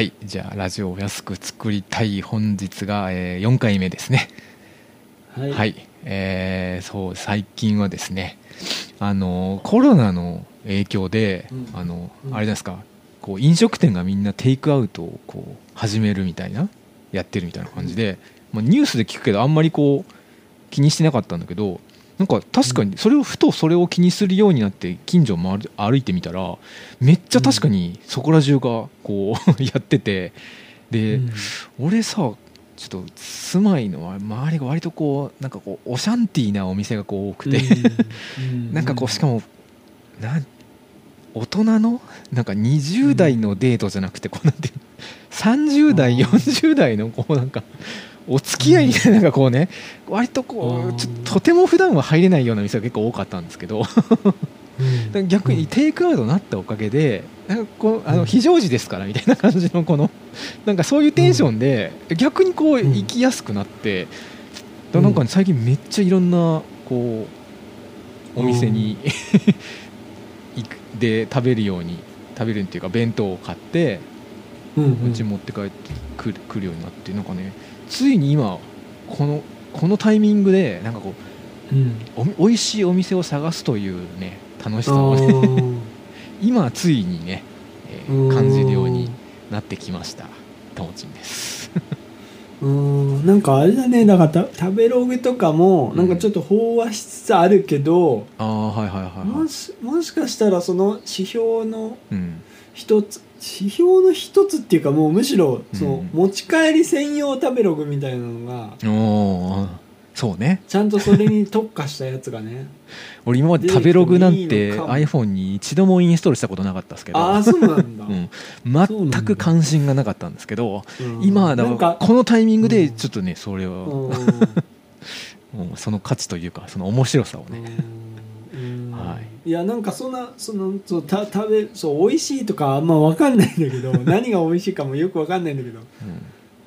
はいじゃあラジオを安く作りたい本日が、えー、4回目ですね。はい、はい、えーそう最近はですねあのコロナの影響で、うん。あのうん。あれですかこう飲食店がみんなテイクアウトをこう始めるみたいなやってるみたいな感じで、まあ、ニュースで聞くけどあんまりこう気にしてなかったんだけどなんか確かにそれをふとそれを気にするようになって近所を歩いてみたらめっちゃ確かにそこら中がこう やっててで、うん。俺さちょっと住まいの周りが割とこうなんかこうオシャンティーなお店がこう多くて、うん。なんかこうしかもなん大人のなんか20代のデートじゃなくてこうなんていうの？30代あー40代のこうなんかお付き合いみたいなのがこうね割とこうととても普段は入れないような店が結構多かったんですけど。逆にテイクアウトになったおかげでなんかこうあの非常時ですからみたいな感じのこの なんかそういうテンションで逆にこううん。行きやすくなってだなんかね最近めっちゃいろんなこうお店に で食べるように食べるっていうか弁当を買ってうち持って帰ってくるくるようになってなんかねついに今このこのタイミングでなんかこううん。おみ美味しいお店を探すというね楽しさあをねー。今ついにね、えーうん。感じるようになってきました。ともちんです。うん。なんかあれだねだからた食べログとかもうん。なんかちょっと飽和しつつあるけど、ああはいはいはいはい。もしもしかしたらその指標のうん。一つ指標の一つっていうかもうむしろそのうん。持ち帰り専用食べログみたいなのがおーそうね。ちゃんとそれに特化したやつがね。俺今まで食べログなん出て iPhone に一度もインストールしたことなかったですけど。ああそうなんだ、うん、全く関心がなかったんですけどうん今はだなんかこのタイミングでうん。ちょっとねそれをうん。その価値というかその面白さをね。うんはい。いやなんかそんなそのそうた食べそう美味しいとかあんま分かんないんだけど 何が美味しいかもよく分かんないんだけど。うん。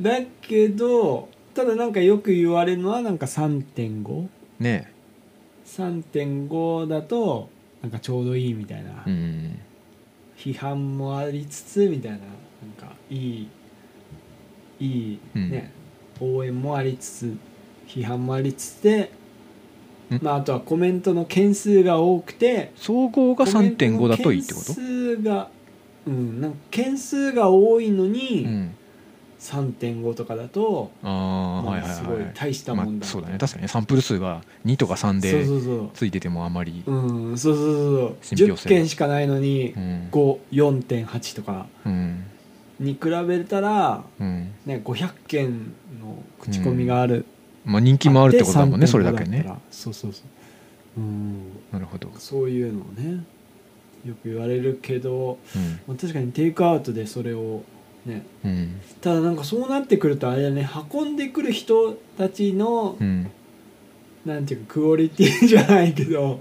だけどただなんかよく言われるのはなんか 3.5?3.5 ね。だとなんかちょうどいいみたいな、うん。批判もありつつみたいななんかいいいいうん。ね、応援もありつつ批判もありつつでんまあ、あとはコメントの件数が多くて総合が3.5だといいってこと？件数がうんなんか件数が多いのに、うん。3.5とかだと、ああまあはいはいはい。すごい大したもんだ。まあ、そうだね。確かにね。サンプル数が2とか3そうでそうそう。ついててもあまりうんそうそうそうそう。信憑性10件しかないのにうん。54.8とか。うん。に比べたら、うん。ね、500件の口コミがある、まあ人気もあるってことだもんねでそれだけ3.5ねそうそうそう。うん。なるほど。そういうのをねよく言われるけど、うん。まあ、確かにテイクアウトでそれをねうん。ただなんかそうなってくるとあれだね運んでくる人たちの、うん。なんていうかクオリティじゃないけど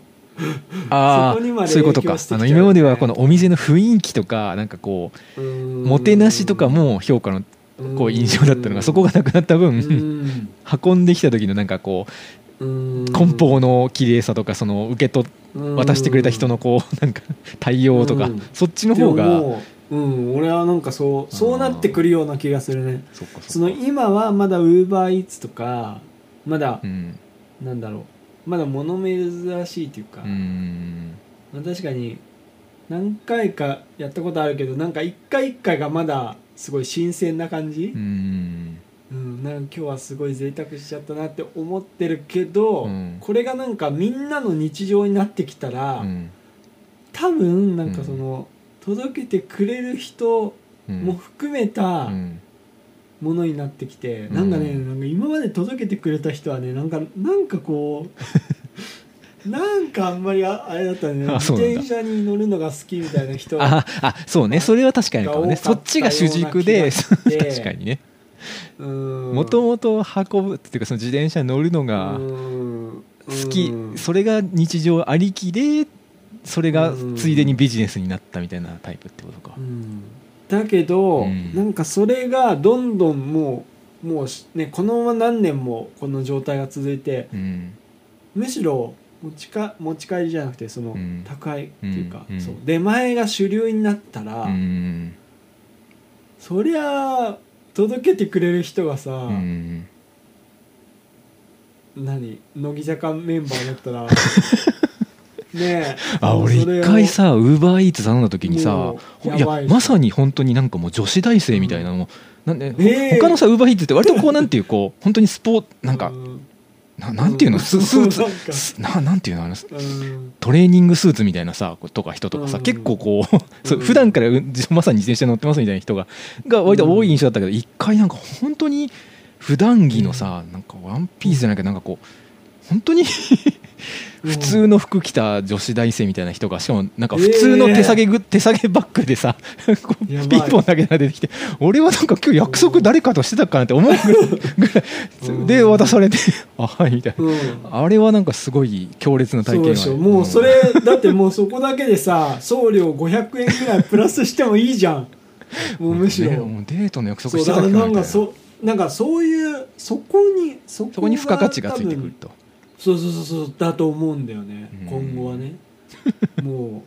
あそこにまであそういうことか。あの今まではこのお店の雰囲気とかなんかこうもてなしとかも評価のこう印象だったのがそこがなくなった分うん。運んできた時のなんかこううん。梱包の綺麗さとかその受け取っ渡してくれた人のこう なんか対応とかうん。そっちの方がううん。俺はなんかそうそうなってくるような気がするね。その今はまだウーバーイーツとかまだうん。なんだろう。まだ物珍しいっていうか、うん。まあ、確かに何回かやったことあるけどなんか一回一回がまだすごい新鮮な感じ？う、ん。うんなんか今日はすごい贅沢しちゃったなって思ってるけど、うん。これがなんかみんなの日常になってきたら、うん。多分なんかその、届けてくれる人うん。も含めたうん。ものになってきて、うん。なんかねなんか今まで届けてくれた人はねなんかなんかこう なんかあんまりああれだったね。自あそうなんだ。転車に乗るのが好きみたいな人。ああそうね。それは確かにかもね。が多かったそっちが主軸でよ うな気がして確かにね。ももともと運ぶっていうかその自転車に乗るのが好き。それが日常ありきでそれがついでにビジネスになったみたいなタイプってことか。だけど、うん。なんかそれがどんどんもうもうしねこのまま何年もこの状態が続いてうん。むしろ持ちか持ち帰りじゃなくてそのうん。宅配っていうか、うんうん。そう。出前が主流になったら、うん。そりゃ届けてくれる人がさ、うん。何乃木坂メンバーだったら ねえ。あ俺一回さウーバーイーツ頼んだ時にさいやまさに本当になんかもう女子大生みたいなのも、なんで、ほえ。ー他のさウーバーイーツって割とこうなんていうこう本当にスポーなんか、うんななんていうの？ススーツ？なななんていうの？あのうん。トレーニングスーツみたいなさとか人とかさ、うん。結構こうそううん普段からうんまさに自転車乗ってますみたいな人がが割と多い印象だったけど一回なんか本当に普段着のさなんかワンピースじゃないけどなんかこう本当に普通の服着た女子大生みたいな人がしかもなんか普通の手提げぐ、手提げバッグでさピンポンだけが出てきて俺はなんか今日約束誰かとしてたかなって思うぐらいで渡されて あはいみたいな。うん。あれはなんかすごい強烈な体験そもうそれだってもうそこだけでさ送料500円ぐらいプラスしてもいいじゃん。もうむしろ、ねもうデートの約束してたっけなみたいな。なんかそなんかそういうそこにそこに付加価値がついてくるとそうそうそうそうだと思うんだよね、うん。今後はね。も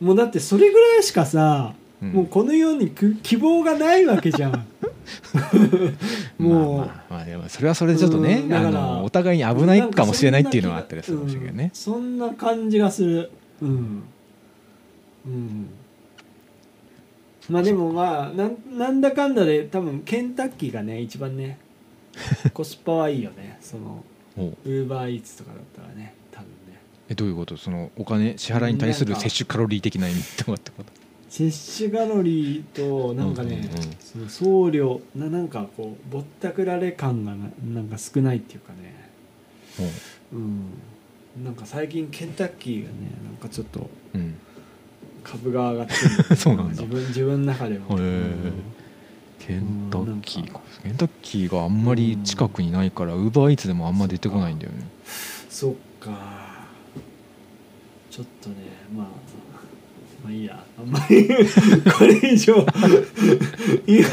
うもうだってそれぐらいしかさ、うん。もうこの世にく希望がないわけじゃん。もう、まあまあまあでもそれはそれでちょっとねあうん。だからのお互いに危ないかもしれないっていうのはあったりするかもしれないけどねそんな感じがする。うん。うん。まあでもまあなんなんだかんだで多分ケンタッキーがね一番ねコスパはいいよね。そのウーバーイーツとかだったらね多分ね。えどういうこと？そのお金支払いに対する摂取カロリー的な意味とかってこと？摂取カロリーとなんかね、うんうんうん。その送料ななんかこうぼったくられ感がななんか少ないっていうかね。おう。うん。なんか最近ケンタッキーがねなんかちょっとうん。株が上がってる そうなんだ。自分自分の中でも、うんケンタッキーうん。かケンタッキーがあんまり近くにないからウーバーイーツでもあんま出てこないんだよね。そっか。ちょっとねまあまあいいや。あんまり これ以上今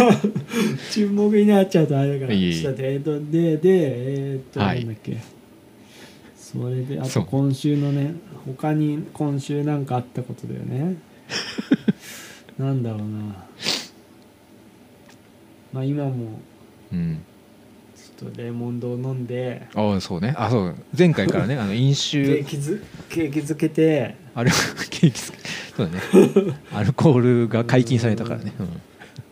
沈黙になっちゃうとあれだからいえいえ。ちょっとえっとででえっと、はい。なんだっけ。それであそう。と今週のね他に今週なんかあったことだよね。なんだろうなまあ今もうん。ちょっとレモンドを飲んでああそうね。あそう。前回からねあの 飲酒。景気づ景気づけてあれケーキそうだね。アルコールが解禁されたからね、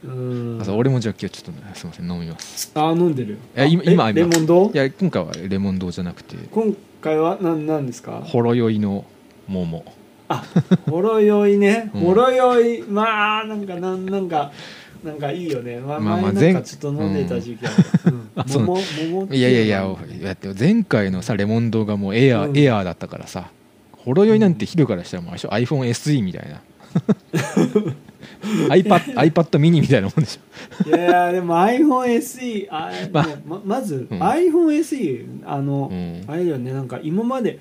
うん。うん。あそう俺もじゃあ今日ちょっとねすいません飲みます。あ飲んでる。いや今今あえレモンド？いや今回はレモン堂じゃなくて。今回は何なんですか？ほろ酔いの桃。あほろ酔いね、うん。ほろ酔い。まあなんかなんなんかなんかいいよね、まあ、まあまあ前なんか前ちょっと飲んでた時期ある、うん。う 桃桃っていやいやいや前回のさレモン堂がもうエアー、うん。エアーだったからさほろ酔いなんてヒルからしたらもうあれでしょ。iPhone SE みたいな。iPad, iPad mini みたいなもんでしょ。いやでも iPhoneSE あ、まままず、うん。iPhoneSE あの、うん。あれだよねなんか今まで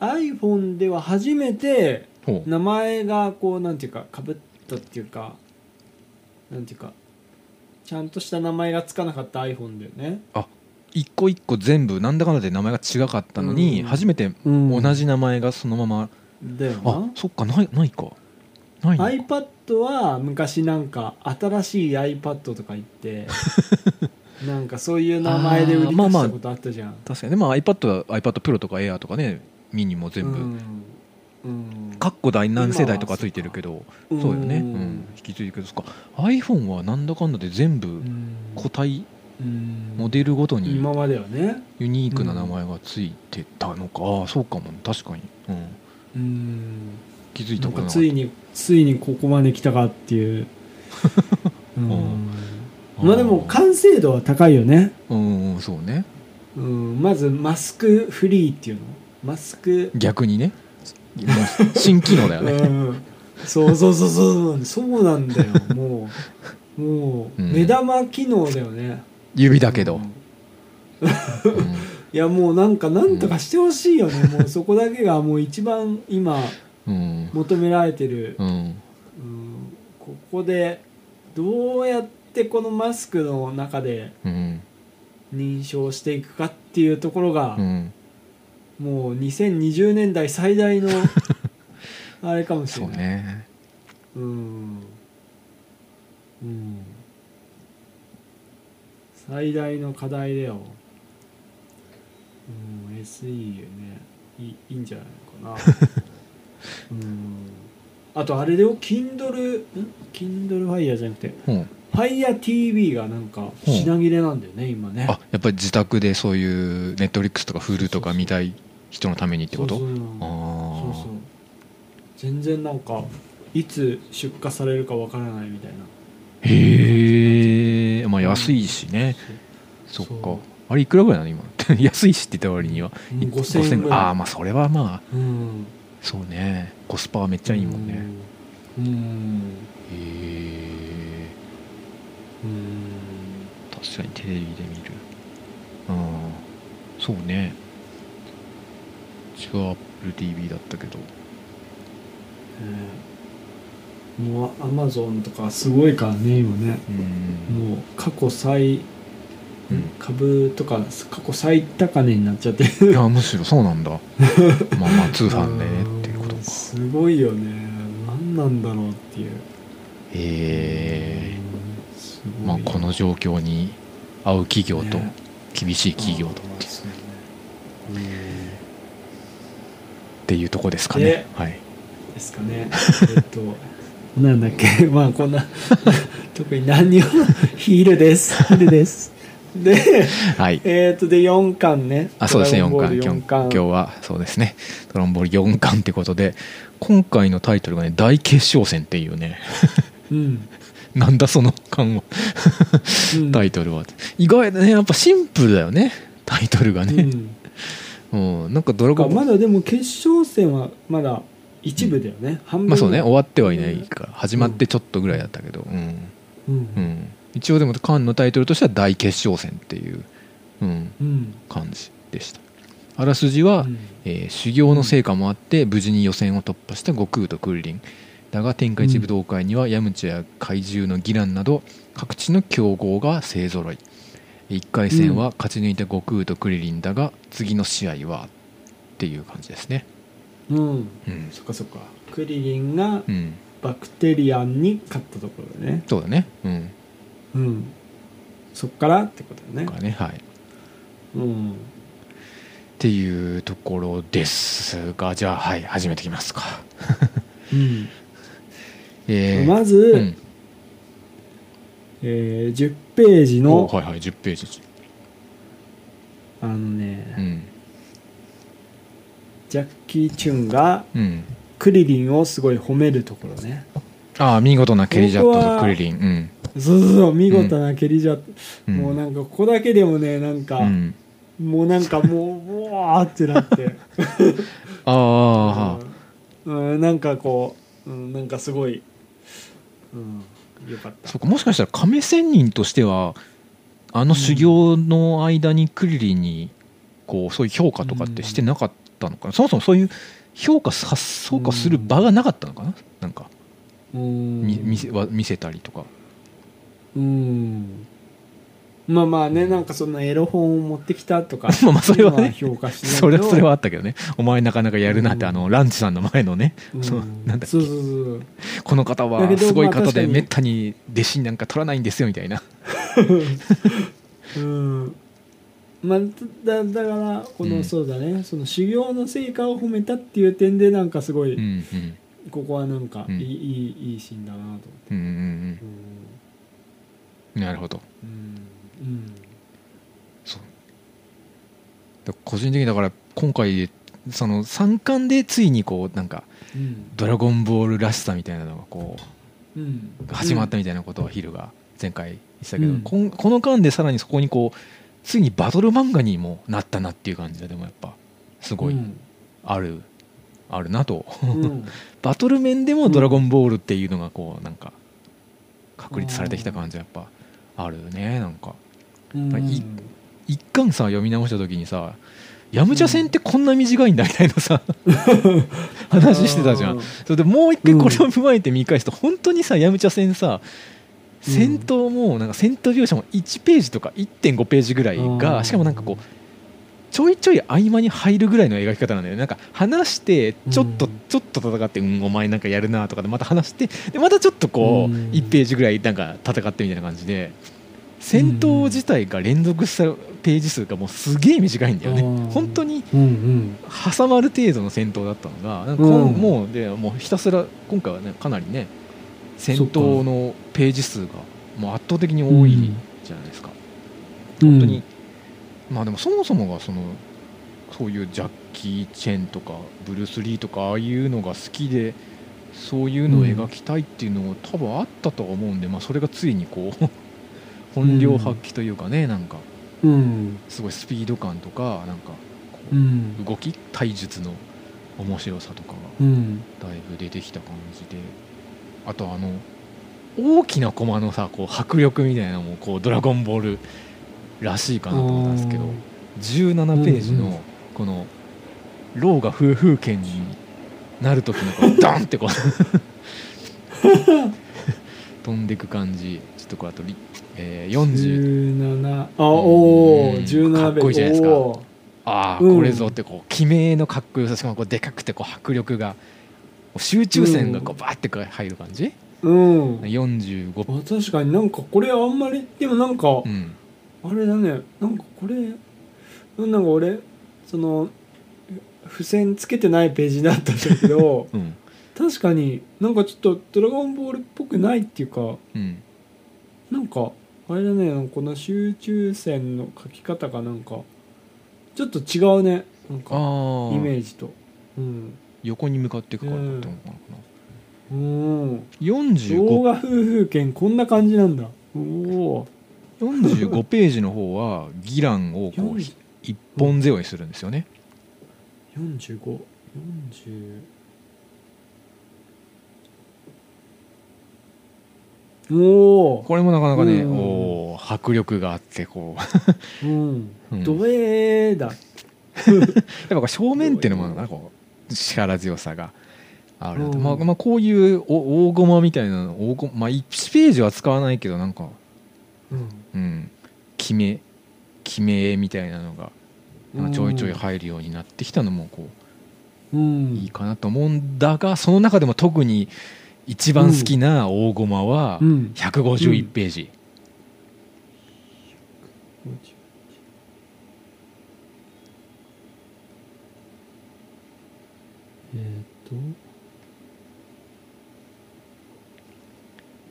iPhone では初めて名前がこうなんていうかかぶったっていうかなんていうかちゃんとした名前がつかなかった iPhone だよね。あ一個一個全部なんだかんだで名前が違かったのに、うん。初めてうん。同じ名前がそのまま、だよあなそっかないないか。ないのか。iPad は昔なんか新しい iPad とか言って なんかそういう名前で売り出したことあったじゃん、確かに。ね、まあ、iPad は iPad Pro とか Air とかねミニも全部、うん。うんかっこ第何世代とかついてるけどそうよね、ううん。ん、引き継いでくるそっか。iPhone はなんだかんだで全部うん。個体うん。モデルごとに今まではね。ユニークな名前がついてたのか、ああそうかも。確かに、うん、うん。気づいたことなかった。ついについにここまで来たかっていう、うん。うん。まあでも完成度は高いよね、うんうんそうね。うん、まずマスクフリーっていうの。マスク、逆にね 新機能だよね。うん、そうそうそうそう。そうなんだよ。もう。もううん。目玉機能だよね、指だけど、うん。うん。いやもうなんかなんとかしてほしいよね、もうそこだけがもう一番今うん。求められてる、ここでどうやってこのマスクの中でうん。認証していくかっていうところがう、んもう2020年代最大の あれかもしそうれない。ね。うん。うん。最大の課題だよ。うん SE ね。いいいいんじゃないのかな。うん。あとあれだよ。Kindle ん？Kindle Fire じゃなくてうん、Fire TV がなんか品切れなんだよね今ね。あやっぱり自宅でそういうネットリックスとか Hulu とか見たい人のためにってこと？そうそう。全然なんかいつ出荷されるかわからないみたいな。へえまあ安いしね、そっか。あれいくらぐらいなの？今。安いしって言った割には。うんい5000円ぐらい。ああまあそれはまあ。うん。そうね。コスパはめっちゃいいもんね。うん。うん。へえうん。確かにテレビで見る。うんそうね違う AppleTV だったけど。えーもうアマゾンとかすごいからね今ね。うん。もう過去最うん。株とか過去最高値になっちゃって。いるやむしろそうなんだ。まあまあ通販でねっていうことうんかすごいよね。何なんだろうっていう。へえうんすごい。まあこの状況に合う企業とね。厳しい企業とあーそうねっていうとこですかね。ではい。うんですかね。えっと なんだっけ？まあこんな 特に何にもヒールです。ヒールです。ではい。えっとで4巻ね。あそうですね4ドラゴンボール巻今日4巻今日はそうですね。ドラゴンボール4巻ってことで今回のタイトルがね大決勝戦っていうね。うん。なんだその巻はうん。タイトルは。意外だねやっぱシンプルだよね。タイトルがうね、んうんなんかドラゴンまだでも決勝戦はまだ一部だよね、半分まあそうね終わってはいないから始まってちょっとぐらいだったけどうん、うん。うん、一応でも巻のタイトルとしては大決勝戦っていう、うん、うん。感じでした。あらすじは、うん。えー修行の成果もあって無事に予選を突破した悟空とクリリン。だが天下一武道会にはヤムチャや怪獣のギランなど各地の強豪が勢ぞろい1回戦は勝ち抜いた悟空とクリリンだが次の試合はっていう感じですね。うん。うん、そっかそっか。クリリンがうん、バクテリアンに勝ったところだね。そうだね。うん。うん。そっからってことだね。とかね。はい。っうん。ていうところですがじゃあはい。始めていきますか。うん。えーまず、うん。えー10ページおのはいはい10ページ。あのね、うん。ジャッキー・チュンがうん。クリリンをすごい褒めるところね。ああ見事なケリジャット僕はとクリリン。うん。そうそうそう見事な蹴りじゃ、うん。もうなんかここだけでもねなんか、うん。もうなんかもううわーってなって。ああ。うん、うんなんかこう、うん、なんかすごい、うん、そうかもしかしたら亀仙人としてはあの修行の間にクリリンにこうそういう評価とかってしてなかったのかな、そもそもそういう評価さ評価する場がなかったのかな？なんかうん。み見せは見せたりとか。うんまあまあねなんかそのエロ本を持ってきたとか まあまあそれはね評価してそれはそれはあったけどね。お前なかなかやるなって、うん。あのランチさんの前のね、うん。そうなんだっけ。そうそうそう。この方はすごい方でめったに弟子なんか取らないんですよみたいな。うん。まあだだからこの、うん。そうだね。その修行の成果を褒めたっていう点でなんかすごい、うんうん。ここはなんかいい,、うん。いいいいシーンだなと思って。うんうんうんうん。うん。なるほど。うんうん。そう。だ個人的にだから今回その3巻でついにこうなんかうん「ドラゴンボール」らしさみたいなのがこうん。う始まったみたいなことをヒルが前回言ってたけど、うん。こんこの間でさらにそこにこうついにバトル漫画にもなったなっていう感じででもやっぱすごいうん。ある、あるなと。うん。バトル面でも「ドラゴンボール」っていうのがこうなんか確立されてきた感じはやっぱあるよねなんか一巻さ読み直した時にさヤムチャ戦ってこんな短いんだみたいなさ話してたじゃん。うん。それでもう一回これを踏まえて見返すと本当にさヤムチャ戦さうん。戦闘もなんか戦闘描写も1ページとか1.5ページぐらいうん。がしかもなんかこうちょいちょい合間に入るぐらいの描き方なんだよね。なんか話してちょっとうんちょっと戦ってうんお前なんかやるなとかでまた話してでまたちょっとこううん。1ページぐらいなんか戦ってみたいな感じで戦闘自体が連続したページ数がもうすげえ短いんだよね。うん。本当にうんうん。挟まる程度の戦闘だったのがうん。もうでもうひたすら今回はねかなりね戦闘のページ数がもう圧倒的に多いじゃないですか、本当に、まあでもそもそもがそのそういうジャッキー・チェンとかブルース・リーとかああいうのが好きでそういうのを描きたいっていうのを多分あったとは思うんで、まあ、それがついにこう本領発揮というかねなんかうん。すごいスピード感とかなんかこううん。動き体術の面白さとかがうん。だいぶ出てきた感じで。あとあの大きな駒のさこう迫力みたいなのもこうドラゴンボールらしいかなと思ったんですけど17ページのこのローが風風剣になる時のこう ドンってこう 飛んでいく感じ。ちょっとこれあとリ、えー、40 17あおおうん。17かっこいいじゃないですか。ああうん。これぞってこう決めのかっこよさ。しかもこうでかくてこう迫力が集中線がこうバーってこう入る感じ？うん。45あ確かになんかこれあんまりでもなんか、うん。あれだね。なんかこれなんか俺その付箋つけてないページだったんだけどうん。確かになんかちょっと「ドラゴンボール」っぽくないっていうかうん。なんかあれだねこの集中線の書き方がなんかちょっと違うねなんかああイメージと。うん。横に向かっていくからだったのかな、うん。動45画夫婦券こんな感じなんだ。おお45ページの方はギランをこう40一本背負いするんですよね。4540おおこれもなかなかね、うん。おー迫力があってこう。ん。うん。ドエーだ。う やっぱ正面っていうのもなんか力強さがある、うん。まあ、まあこういうお大駒みたいなの大駒、まあ、1ページは使わないけどなんかうん。うん。決め決めみたいなのがなん。かちょいちょい入るようになってきたのもこううん。いいかなと思うんだがその中でも特に一番好きな大駒はうん。151ページ、えーっと。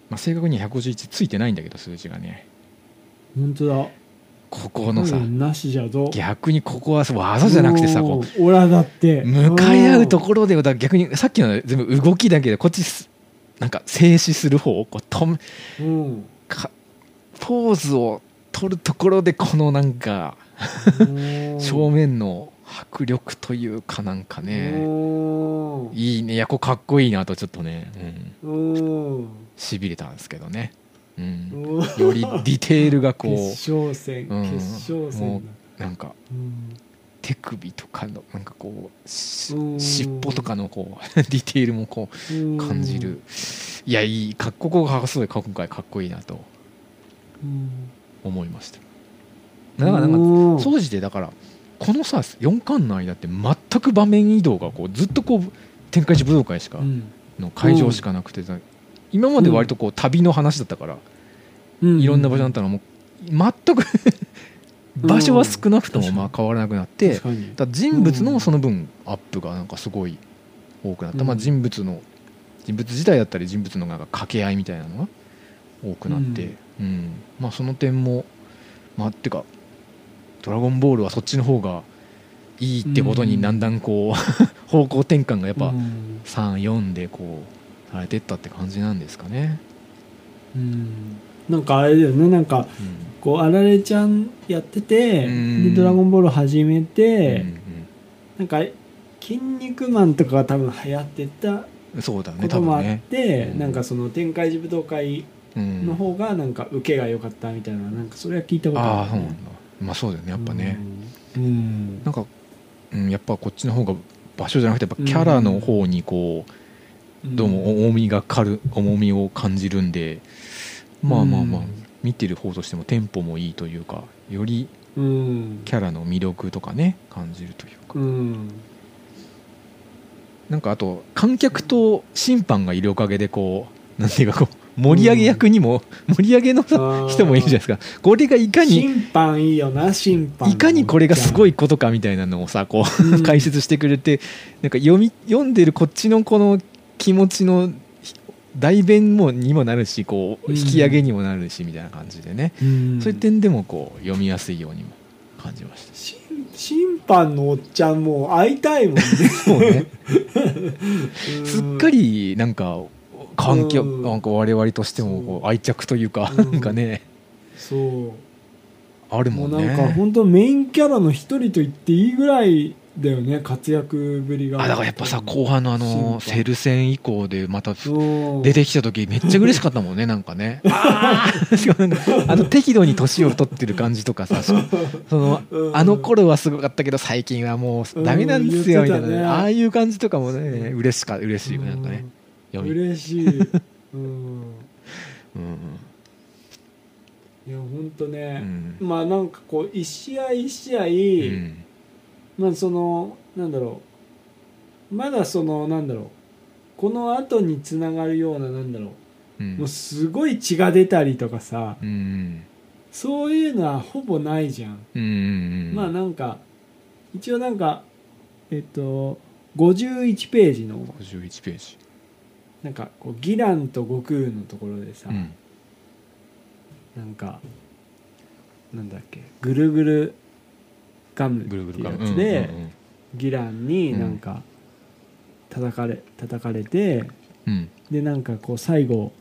まあ、正確には151ついてないんだけど数字がね。本当だ。ここのさうんなしじゃぞ。逆にここは技じゃなくてさこうんオラだって。う向かい合うところで逆にさっきの全部動きだけでこっちすなんか静止する方こう止めうん。かポーズを取るところでこのなんかうん。正面の迫力というかなんかねうん。いいね。いやこれかっこいいなとちょっとね、うん、うん。しびれたんですけどね、うん、うん。よりディテールがこ決勝戦、うん。決勝戦なんかうん手首とかのなんかこう尻尾とかのこう ディテールもこううん。感じる。いやいい。かっここがすごい今回かっこいいなとうん思いました。だからなんかうん。総じてだからこのさ4巻の間って全く場面移動がこうずっとこう天下一武道会しかうん。の会場しかなくてさ今まで割とこう旅の話だったからうん。いろんな場所だったのも全く 場所は少なくともまあ変わらなくなって確かに。だ人物のその分アップがなんかすごい多くなった、うん。まあ、人物の人物自体だったり人物のなんか掛け合いみたいなのが多くなって、うん。まあ、その点もまあってか「ドラゴンボール」はそっちの方がいいってことにだんだんこう方向転換がやっぱうん。34でこうされてったって感じなんですかね。うん。なんかあれだよねなんかうんこうあられちゃんやっててうん。で「ドラゴンボール」始めて、うんなんか「筋肉マン」とかが多分流行ってたうんそうだねこともあっ多分ね。て、うんなんかその天界寺武道会うんの方がなんか受けが良かったみたいななんかそれは聞いたことああるそうなんだ。まあそうだよねやっぱね。うん、うん。なんか、うん、やっぱこっちの方が場所じゃなくてやっぱキャラの方にこう、どうも重みがかる重みを感じるんでまあまあまあ、うん見てる方としてもテンポもいいというかよりうん。キャラの魅力とかね感じるというか。うん。なんかあと観客と審判がいるおかげでこうなんていうかこう盛り上げ役にも、盛り上げの人もいるじゃないですか。これがいかに審判いいよな審判。いかにこれがすごいいことかみたいなのをさこううん。解説してくれてなんか読み読んでるこっちのこの気持ちの代弁もにもなるしこううん。引き上げにもなるしみたいな感じでね、うん。そういう点でもこう読みやすいようにも感じました。審審判のおっちゃんもう会いたいもんね。そうね。うん。すっかりなんか環境うん。なんか我々としてもこそう。う愛着というかうん。なんかね。そう。あるもね。もうんなんか本当メインキャラの一人と言っていいぐらいだよね活躍ぶりが。あだからやっぱさ後半のあのセル戦以降でまた出てきた時めっちゃ嬉しかったもんね なんかね。あの適度に年を取ってる感じとかさそのうん。あの頃はすごかったけど最近はもうダメなんですようん。みたいなね。ああいう感じとかもね嬉しか嬉しいよねなん。かね嬉しい。うん。うんいや本当うね、ん。まあなんかこう一試合一試合、うんまあそのなんだろう。まだそのなんだろう。この後につながるようななんだろう、うん。もうすごい血が出たりとかさうん。そういうのはほぼないじゃん、うんまあなんか一応なんかえっと51ページの51ページ。なんかこうギランと悟空のところでさ、うん。なんかなんだっけぐるぐるガムっていうやつでうんギランになんか叩かれ叩かれてうん。でなんかこう最後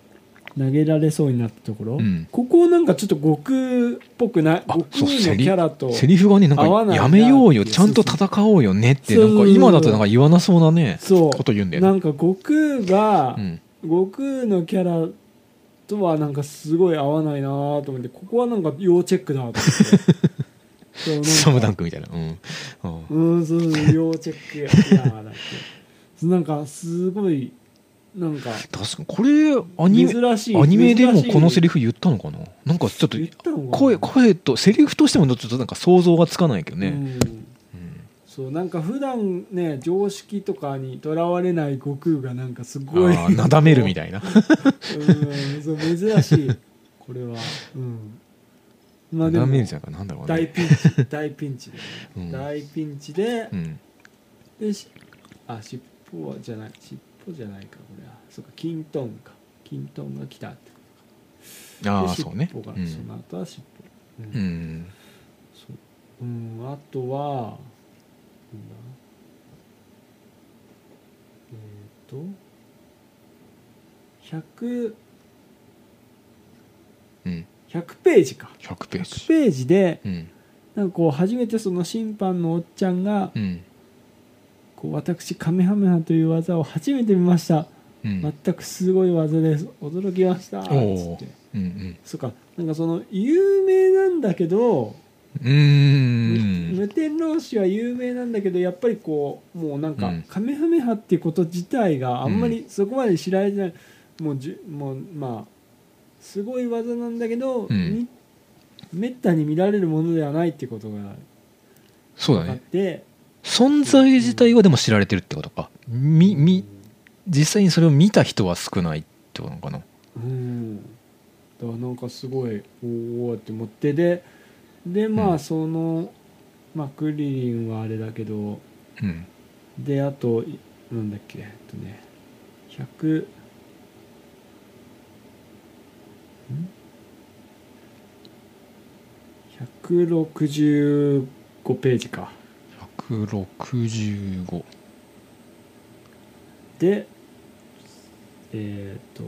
投げられそうになったところ、うん。ここなんかちょっと悟空っぽくないあ悟空のキャラとセリフがねなんかやめようよちゃんと戦おうよねってなんか今だとなんか言わなそうなねそこと言うんだうよね。なんか悟空が、うん。悟空のキャラとはなんかすごい合わないなと思ってここはなんか要チェックだと思って スラムダンクみたいな。うん。うん。うんそうそう要チェックやなんか。すごいなんか確かにこれアニメ珍しいアニメでもこのセリフフ言ったのかな？なんかちょっと声声とセリフとしてもちょっとなんか想像がつかないけどね、うん。うんそうなんか普段ね常識とかにとらわれない悟空がなんかすごいなだめるみたいな。うんそう珍しいこれは。うんまあでも大ピンチ 大ピンチで、大ピンチでうん。でしあ尻尾はじゃない尻尾じゃないかこれは。そうかキントンか。キントンが来たって。でああそうね。尻尾が、うん。その後は尻尾、う、ん。そう。うんあとはえっ、と100うん100ページか。100ペー100ジページでうん。なんかこう初めてその審判のおっちゃんがうん。こう私カメハメハという技を初めて見ました。うん。全くすごい技です。驚きました。つおー。って。うんそっか。なんかその有名なんだけどうん。無天老師は有名なんだけどやっぱりこうもうなんか、うん。カメハメハっていうこと自体があんまりそこまで知られてない、もうじゅもうまあすごい技なんだけど、うん。みめったに見られるものではないってことがそうだね。て、存在自体はでも知られてるってことか。みみ実際にそれを見た人は少ないってことなのかな。うん。だからなんかすごいおおって思ってででまあ、うんそのまあクリリンはあれだけどうん。であといなんだっけえっとね100ん165ページか。165でえっ、と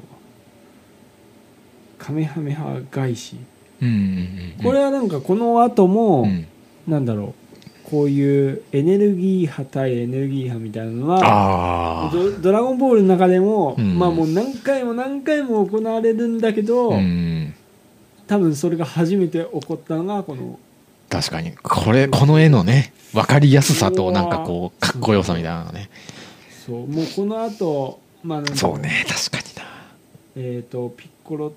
カメハメハ返し。うんうんうん。これはなんかこの後も、うん。なんだろうこういうエネルギー波対エネルギー波みたいなのはドドラゴンボールの中でも、うん。まあもう何回も何回も行われるんだけど、うん。多分それが初めて起こったのがこの確かに。これこの絵のね分かりやすさとなんかこうかっこよさみたいなのね。そう。もうこの後まあなそうね。確かにな。えっ、とピッコロ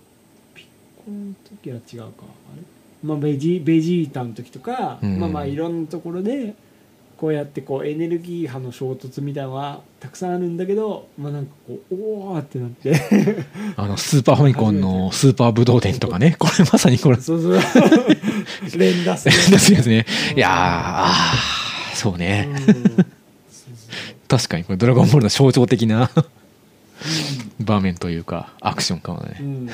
ピッコロの時は違うか。あれ？まあベジベジータの時とか、うん。まあまあいろんなところでこうやってこうエネルギー波の衝突みたいなのはたくさんあるんだけどまあなんかこうおおってなって。あのスーパーファミコンのスーパーブドウ伝とかね。これまさにこれ。そうそう。連打する。ですよね。うん。いやーあーそうね。うん。そうそう。確かにこれ「ドラゴンボール」の象徴的な場面というかアクションかもうねん。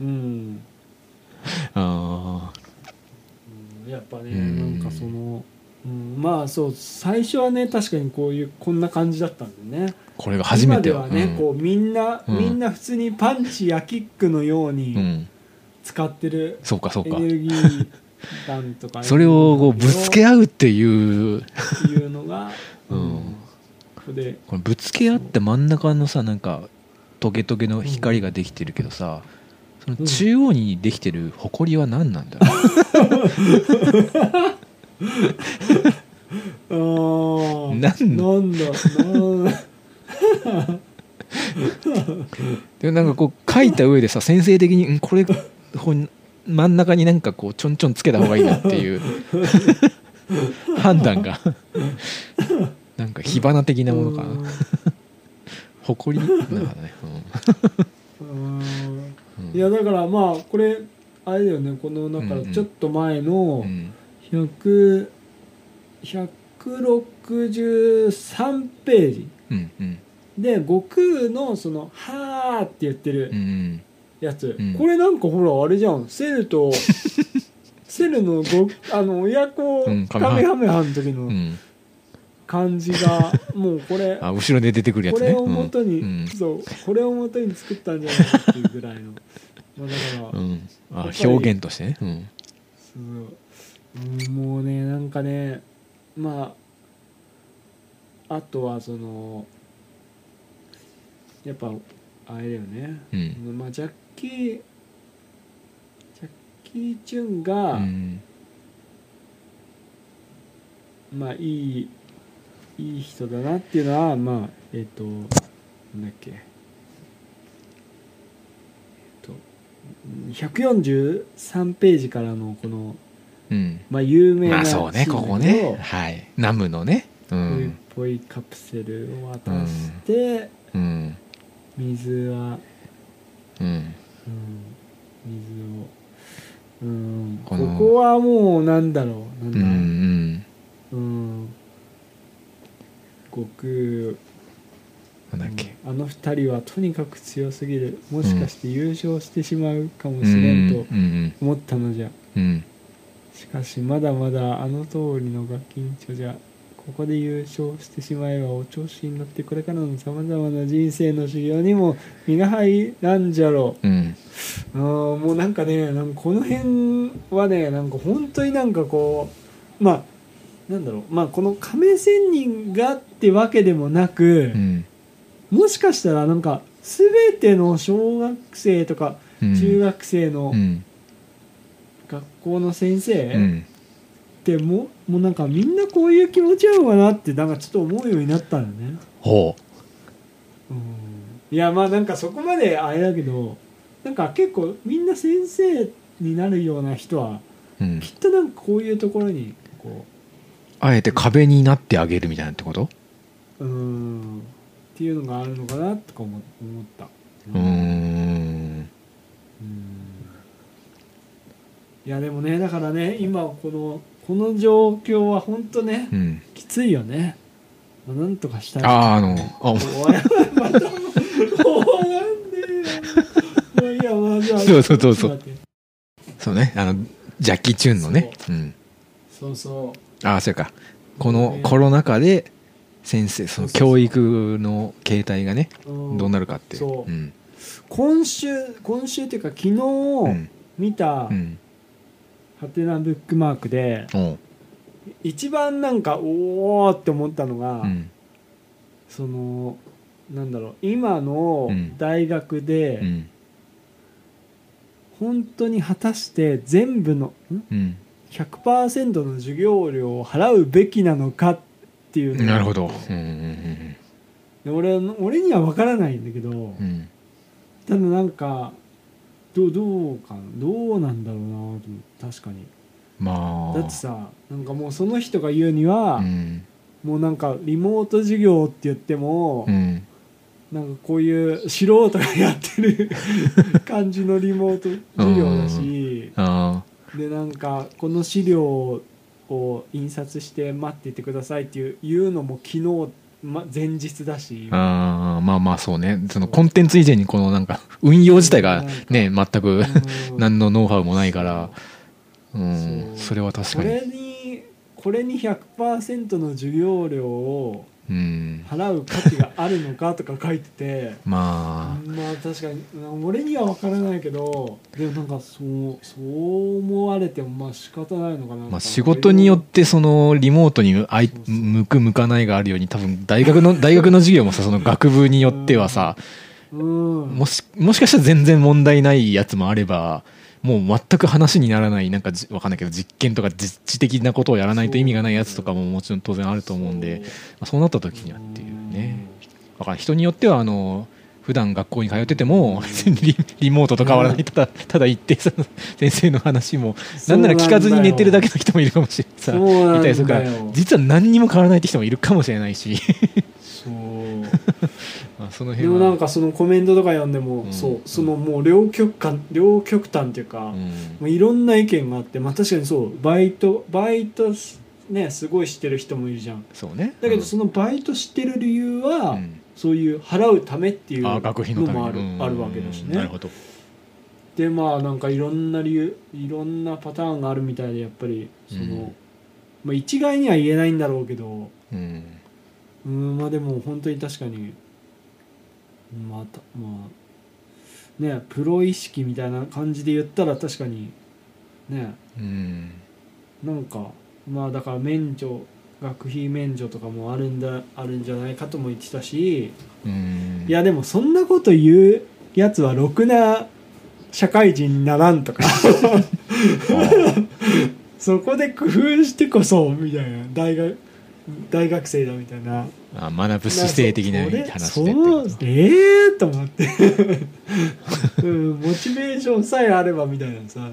うん あうんやっぱねうん。なんかその、うん、まあそう最初はね確かにこういうこんな感じだったんだよね。ーこれが初めて今ではね、うん。こうみんな、うん。みんな普通にパンチやキックのよううにん。使ってるそうかそうか。エネルギー弾とか それをこうぶつけ合うっていう。いうのが、うん。これぶつけ合って真ん中のさなんかトゲトゲの光ができてるけどさその中央にできてる埃は何なんだろ あー。なんなんだ。なんうでなんかこう書いた上でさ先生的にうんこれ真ん中になんかこうちょんちょんつけた方がいいなっていう。判断が。なんか火花的なものかな。埃？なんかね、うん。うんいやだからまあこれあれだよねこのだからうんうん。ちょっと前うのん100 163ページで悟空のその「はーって言ってるうんやつ、うん。これなんかほらあれじゃん。セルと セルのごあの親子うんカメハメハの時のうん。感じが、もうこれ あ後ろで出てくるやつね。これを元に、うん。そうこれを元に作ったんじゃないかっていうぐらいのまあだから、うんうん。あやっぱり。表現としてね。うん。そう。うん。もうねなんかねまああとはそのやっぱあれだよね、うん。まあ、ジャッキージャッキー・チュンが、うん。まあいいいい人だなっていうのはまあえっ、となんだっけえっと143ページからのこのうん。まあ有名なまあそうねここね。はい。ナムのね。うん。ぽいカプセルを渡して、うん。水は、うん。うん、水を、うん、ここはもうなんだろう。なんうだろう、ん2人はとにかく強すぎる。もしかして優勝してしまうかもしれんと思ったのじゃ、しかしまだまだあの通りのが緊張じゃここで優勝してしまえばお調子に乗ってこれからのさまざまな人生の修行にも身が入らんじゃろう、うん、もうなんかねなんかこの辺はねなんか本当になんかこうまあなんだろう。まあこの亀仙人がってわけでもなく、うん、もしかしたらなんか全ての小学生とかうん。中学生のうん。学校の先生、うん。ってもうもうなんかみんなこういう気持ちなのかなってなんかちょっと思うようになったんだよね、ほう。ん、いやまあなんかそこまであれだけどなんか結構みんな先生になるような人はきっとなんかこういうところにこあえて壁になってあげるみたいなってこと？ううんっていうのがあるのかなとか思思った。うーん。うんいやでもねだからね今このこの状況は本当ねうん。きついよね。まあなんとかしたい。あああのあまたもうなんでよもういいやまあそうそうそうそうそうねあのジャッキー・チュンのねうんそうそああそうかこのコロナ禍で先生その教育の形態がねどうなるかってそう。うん。今週今週っていうか昨日うん。見たうん。ハテナブックマークで一番なんかおおって思ったのが、うん。そのなんだろう今のうん。大学でうん。本当に果たして全部のん？うん。100%の授業料を払うべきなのかっていう。なるほど。うん。うんで俺俺には分からないんだけど、うん。うんただなんかどうどうかな。どうなんだろうなと思って確かに。まあ。だってさなんかもうその人が言うには、うん。もうなんかリモート授業って言っても、うん。なんかこういう素人がやってる 感じのリモート授業だし、あでなんかこの資料を印刷して待っていてくださいっていういうのも昨日、ま、前日だし。ーあーまあまあそうね。そのコンテンツ以前にこのなんか 運用自体がね全くうん。何のノウハウもないから。うん。それは確かこれににこれに100%の授業料をうん払う価値があるのかとか書いてて まあ。まあ確かに俺には分からないけどでもなんかそうそう思われてもまあ仕方ないのかなまあ、仕事によってそのリモートにあい向く向かないがあるように多分大学の 大学の授業もさその学部によってはさうん。もしもしかしたら全然問題ないやつもあればもう全く話にならないなんかじわかんないけど実験とか実地的なことをやらないと意味がないやつとかももちろん当然あると思うんでまあそうなった時にはっていうね。わかんない人によってはあの普段学校に通ってても リリモートと変わらない。ただただ行ってその先生の話もなんなら聞かずに寝てるだけの人もいるかもしれない。さたりするから実は何にも変わらないって人もいるかもしれないしそう。まあそので辺は。もなんかそのコメントとか読んでも、うん。そう。そのもう両極端両極端っていうか、もういろんな意見があってまあ確かにそう。バイトバイトねすごいしてる人もいるじゃん。そうね。だけどそのバイトしてる理由は、うん。そういう払うためっていうのもある,、うん。あるわけだしね。なるほど。でまあなんかいろんな理由いろんなパターンがあるみたいでやっぱりその、うん。まあ、一概には言えないんだろうけどうんうんまあでも本当に確かに。またまあねプロ意識みたいな感じで言ったら確かにね。うん。なんかまあだから免除学費免除とかもあるんだあるんじゃないかとも言ってたし。うん。いやでもそんなこと言うやつはろくな社会人にならんとか。そこで工夫してこそみたいな。大学大学生だみたいな。あ学ぶ姿勢的な話でそうええー、と思って、うん、モチベーションさえあればみたいなさ。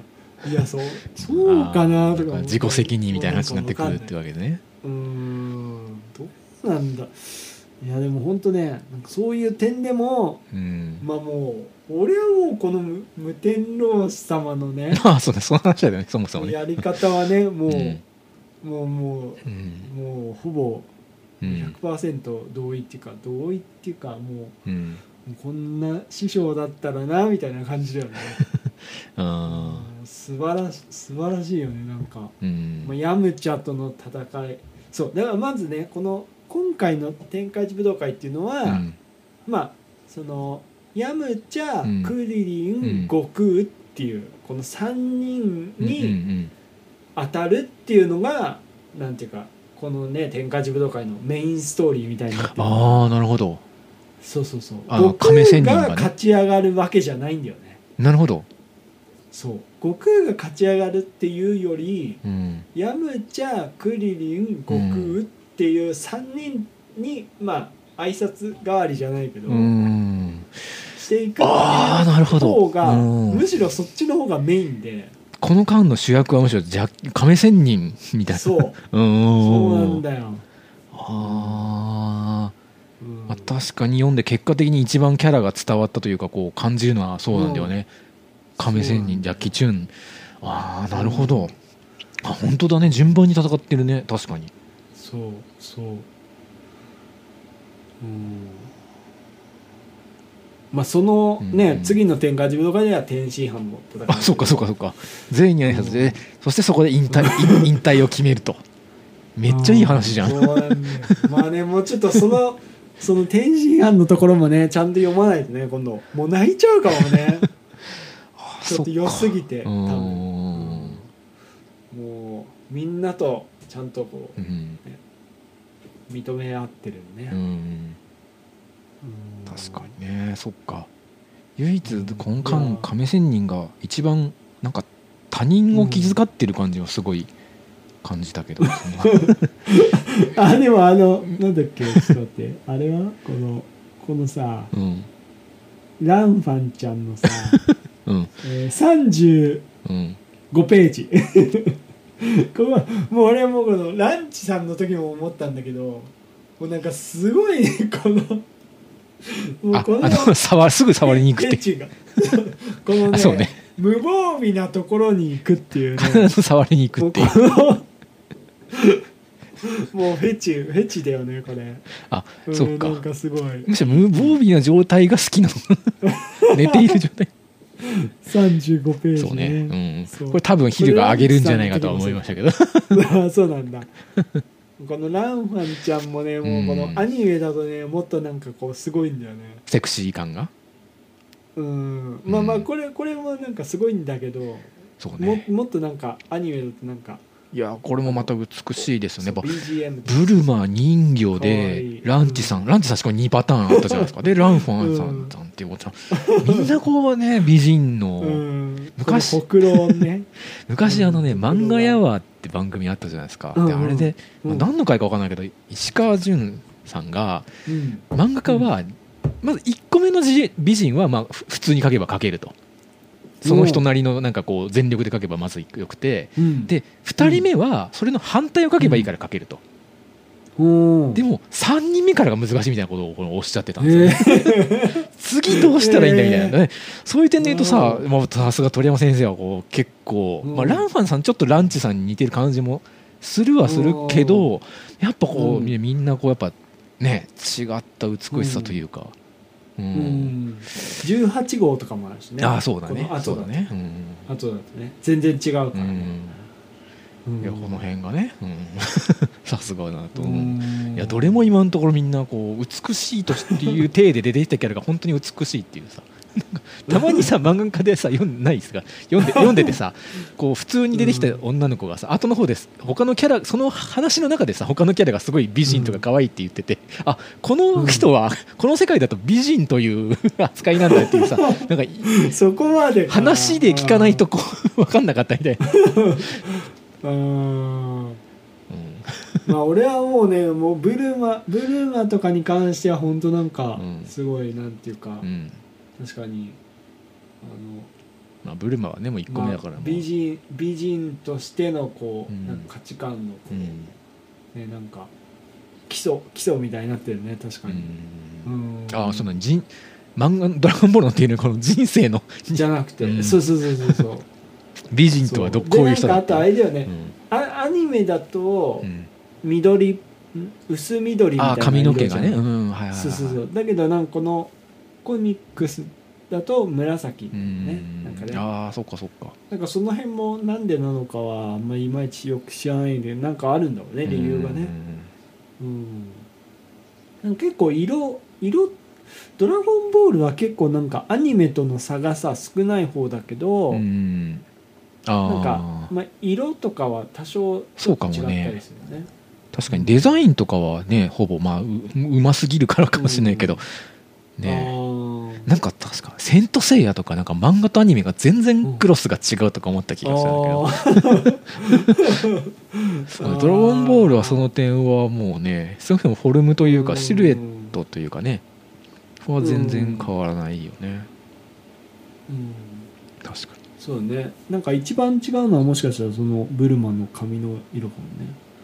いやそうそうかなとか自己責任みたいな話になってくるってわけでね。うーんどうなんだ。いやでも本当ねなんかそういう点でもうんまあもう俺はもうこの無無天老師様のねまあそうだその話だよねそもそもねやり方はねもう、うんもうもうん。うもうほぼうん100%同意っていうか同意っていうかもうこんな師匠だったらなみたいな感じだよね。あうん素晴らし素晴らしいよねなんか、まあ、ヤムチャとの戦い。そう。だからまずねこの今回の天下一武道会っていうのは、うん。まあそのヤムチャ、うん。クリリン、うん。悟空っていうこの3人うんにうん当たるっていうのが、なんていうかこのね天下一武道会のメインストーリーみたいになってる。ああなるほど。そうそうそう。あの亀仙人がね。が勝ち上がるわけじゃないんだよね。なるほど。そう。悟空が勝ち上がるっていうよりうん。ヤムチャクリリン悟空っていう3人に、まあ挨拶代わりじゃないけど、うん。していくっていうあーなるほど。方がうん。むしろそっちの方がメインでこの間の主役はむしろじゃ亀仙人みたいな。そう。うん。そうなんだよ、あうん。ーまあ確かに読んで結果的に一番キャラが伝わったというかこう感じるのはそうなんだよね、亀仙人ジャッキー・チュン。ああなるほど。あ本当だね。順番に戦ってるね。確かに。そうそう。うんまあそのね、うん。次の天下自分の会では天津飯も戦あそうかそうかそうか。全員に挨拶で、そしてそこで引退引 引退を決めると。めっちゃいい話じゃん。まあねもうちょっとその その天津飯のところもねちゃんと読まないとね今度。もう泣いちゃうかもね。あちょっと良すぎて多分。んもうみんなとちゃんとこうん。う認め合ってるね、うんうん確かにね。そっか。唯一このいや間亀仙人が一番なんか他人を気遣ってる感じはすごい感じたけど、あでもあのなんだっけちょっと待って。あれはこのこのさうん。ランファンちゃんのさ、うん。えー、35うんページ。ここもう俺はもうこのランチさんの時も思ったんだけどもうなんかすごいねこのもあうこのあの触すぐ触りに行くって。このねあそうね。無防備なところに行くっていうね。必 ず触りに行くっていう。もうフェチフェチだよねこれ。あうんそっかかすごい。むしろ無防備な状態が好きなの。寝ている状態。35ページそうね、うん、そう。これ多分ヒルが上げるんじゃないかとは思いましたけど。あそうなんだこのランファンちゃんもねもうこのアニメだとねもっとなんかこうすごいんだよね。セクシー感が？うん。まあまあうんこれこれもなんかすごいんだけど、そうね。ももっとなんかアニメだとなんか。いやこれもまた美しいですよね。ブルマ人形でいランチさん、ランチさんしかも2パターンあったじゃないですか。でランファンさんさんっていうことみんなこうね美人の、うん。昔。ね。昔あのね「うん。漫画やわ」って番組あったじゃないですか、うんうん。であれで、うん。まあ何の回か分かんないけど石川潤さんがうん。漫画家は、まず1個目のじ美人はまあふ普通に描けば描けると。その人なりのなんかこう全力で描けばまずよくて。うん。で2人目はそれの反対を描けばいいから描けると、うんでも3人目からが難しいみたいなことをこのおっしゃってたんですよね、え 次どうしたらいいんだみたいなね、そういう点で言うとさ、さすが鳥山先生はこう結構、うん。まあ、ランファンさんちょっとランチさんに似てる感じもするはするけど、やっぱこう、うん。みみんなこうやっぱね違った美しさというか、うん。うん。18号とかもあるしね。ああそうだね。この後そうだね、うん。後だとね。全然違うからね、うんうんいやこの辺がね、うん。さすがだなといやどれも今のところみんなこう美しいとっていう体で出てきたキャラが本当に美しいっていうさ。たまにさ漫画家でさ読んないですか読んで 読んでてさこう普通に出てきた女の子がさ後の方です。他のキャラその話の中でさ他のキャラがすごい美人とか可愛いって言ってて、あこの人はこの世界だと美人という扱いなんだっていうさなんかそこまで話で聞かないとこう分かんなかったみたいな、うん。うん。まあ俺はもうねもうブルマブルマとかに関しては本当なんかうん。すごいなんていうか、うん。確かにまあ、ブルマはねもう1あの、まあ個目だからもう、美人美人としてのこう、うん。なんか価値観のこう、うん。ねなんか基礎基礎みたいになってるね確かに、うん。うん。ああその人漫画の「ドラゴンボール」のっていうのはこの人生の。じゃなくて、うん。そうそうそうそうそう美人とはどこういう人だでなんかあとあれだよね、うんあアニメだとうん。薄緑みたいな髪の毛がね。うんんはいはいはい。そうそうそう。だけどなんかこのコミックスだと紫うねん。なんかね。ああそっかそっか。なんかその辺もなんでなのかはあんまりいまいちよく知らないんでなんかあるんだろうね理由がね。うん。結構色色ドラゴンボールは結構なんかアニメとの差がさ少ない方だけど、うんうんなんかまあ、色とかは多少そうかもね。違ったりするよね。確かにデザインとかはねほぼまあううますぎるからかもしれないけど。あね。ー。なんか確か「セント・セイヤ」とかなんか漫画とアニメが全然クロスが違うとか思った気がするんだけど。ドラゴンボールはその点はもうね少なくともフォルムというかシルエットというかね。は全然変わらないよね。うんそうね。なんか一番違うのはもしかしたらそのブルマの髪の色か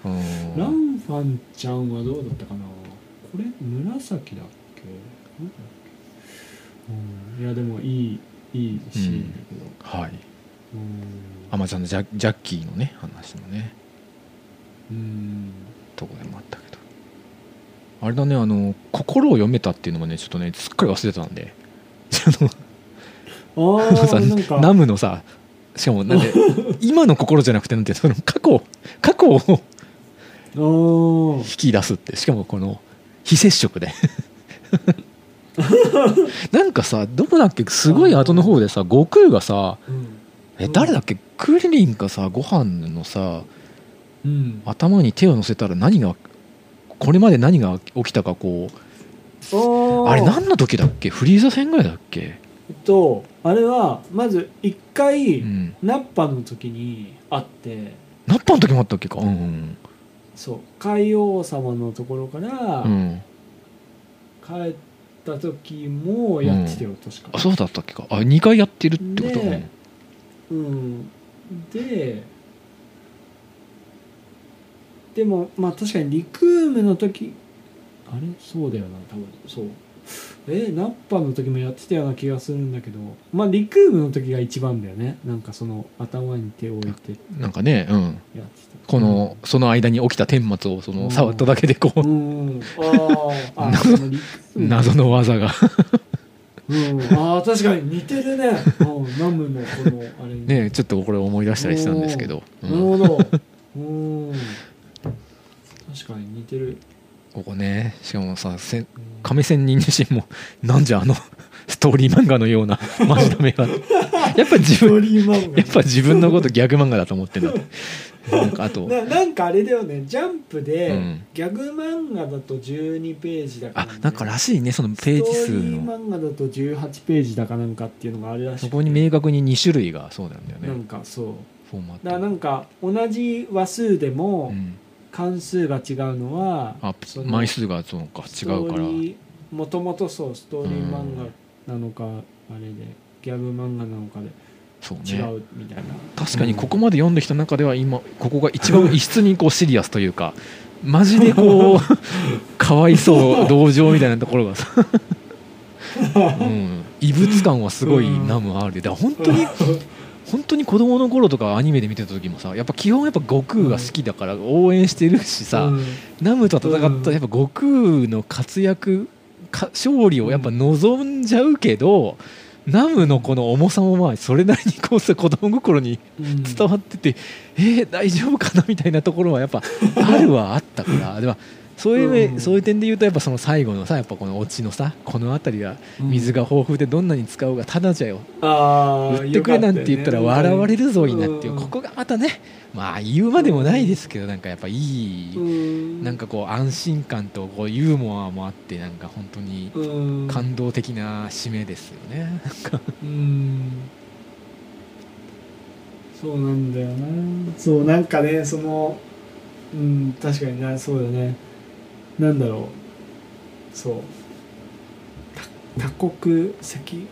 もね。にランファンちゃんはどうだったかな？これ紫だっけ？なんだっけ、うん、いやでもいいいいシーンだけど。はい。うん。アマちゃんのジャジャッキーのね話のね。うん。とこでもあったけど。あれだねあの心を読めたっていうのもねちょっとねすっかり忘れてたんで ナムのさしかもなんで 今の心じゃなくてなんてその過去過去を引き出すってしかもこの非接触で。なんかさどこだっけすごい後の方でさ悟空がさうん。え誰だっけクリリンかさご飯のさうん。頭に手を乗せたら何がこれまで何が起きたかこうああれ何の時だっけフリーザ戦ぐらいだっけえっとあれはまず一回、うん。ナッパの時に会って。ナッパの時もあったっけか？うんうんそう。海王様のところからうん。帰った時もやってたよ、確か。あそうだったっけか？あ2回やってるってこと？ね。うん。ででもまあ確かにリクームの時あれ？そうだよな多分。そうえナッパの時もやってたような気がするんだけどまあリクームの時が一番だよね。なんかその頭に手を置いて。なんかねうん。やってた。このその間に起きた顛末をその触っただけでこううん。あ謎の技が。うん、ああ確かに似てるね、うん、ナムのこのあれに。ねちょっとこれ思い出したりしたんですけど、うなんるほど。うん。確かに似てる、ここねしかもさせうん亀仙人自身もなんじゃあの ストーリー漫画のようなマジダメが。やっぱ自分やっぱ自分のことギャグ漫画だと思ってんだ。ってなんかあと。ななんかあれだよね。ジャンプで、うん。ギャグ漫画だと12ページだから、あなんからしいねそのページ数ストーリーの漫画だと18ページだかなんかっていうのがあるらしいそこに明確に2種類がそうなんだよなんねかそう。フォーマット。なんか同じ話数でもうん関数が違うのは、あ枚数がそうか違うから。もともとそうストーリー漫画なのか、あれでギャグ漫画なのかでそう違ねうみたいな、確かにここまで読んできた中では今ここが一番異質にこうシリアスというかマジでこう かわいそう同情みたいなところがさ、うん、異物感はすごいナムあるで。だ本当に本当に子供の頃とかアニメで見てた時もさやっぱ基本やっぱ悟空が好きだから応援してるしさ、うん。ナムと戦ったらやっぱ悟空の活躍か勝利をやっぱ望んじゃうけど、ナムのこの重さもまあそれなりにこうさ子供心にうん。伝わってて、えー、大丈夫かな？みたいなところはやっぱあるはあったから。でもそういう目、うん。そういう点で言うとやっぱその最後のさやっぱこのオチのさこの辺りは水が豊富でどんなに使おうがただじゃよ。あー言ってくれなんて言ったら笑われるぞいなって。いううん。ここがまたねまあ言うまでもないですけどなんかやっぱいいうん。なんかこう安心感とこうユーモアもあってなんか本当にうん。感動的な締めですよね。うん。そうなんだよな。そうなんかねそのうん確かになそうだねなんだろう。そう。た多国籍？うん。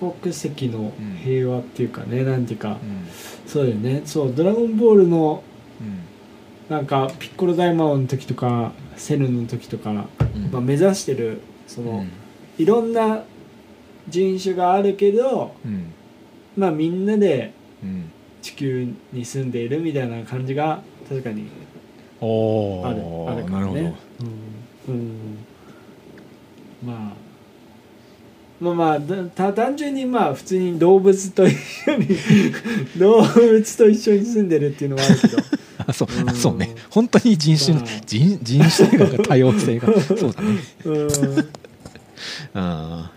多国籍の平和っていうかね、なんていうか。うん。そうだよね。そう「ドラゴンボール」のうん。なんかピッコロ大魔王の時とかセルの時とか、うん。まあ、目指してるその、うん。いろんな人種があるけどうん。まあみんなでうん。地球に住んでいるみたいな感じが確かにおあるあるからね。ーなるほど。うん、うん、まあ。まあまあだた単純にまあ普通に動物と一緒に 動物と一緒に住んでるっていうのはあるけど。あそううん。あそうね。本当に人種まあ。人人種というか多様性がそうだね。うん。あ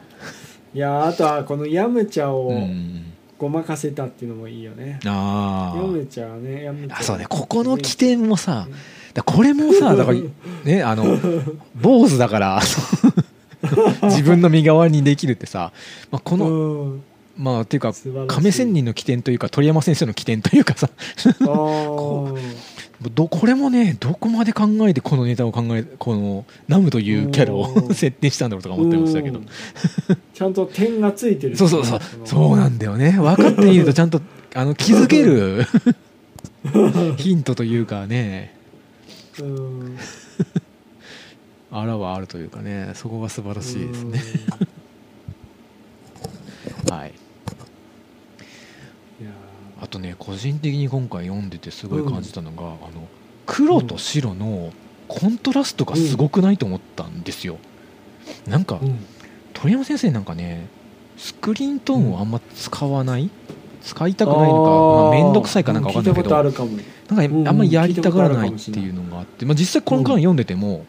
いやあとはこのヤムチャーをうんごまかせたっていうのもいいよね、あー。ヤムチャはね。あそうね。ここの起点もさだこれもさだからうん ねあの坊主だから 自分の身代わりにできるってさ、まあ、この、うん。まあっていうか亀仙人の起点というか鳥山先生の起点というかさ。あー どこれもねどこまで考えてこのネタを考えこのナムというキャラをうん設定したんだろうとか思ってましたけど。うん。ちゃんと点がついてる。そうそうそう。のそうなんだよね。分かっているとちゃんと あの気づけるヒントというかね。うん。あらはあるというかね。そこが素晴らしいですねはいいやあとね個人的に今回読んでてすごい感じたのが、あの黒と白のコントラストがすごくないと思ったんですよ、なんかーうん。鳥山先生なんかねスクリーントーンをあんま使わない、使いたくないのかまあ、面倒くさいかなんか分かんないけど、なんかあんまりやりたがらないっていうのがあって、まあ、実際この間読んでても、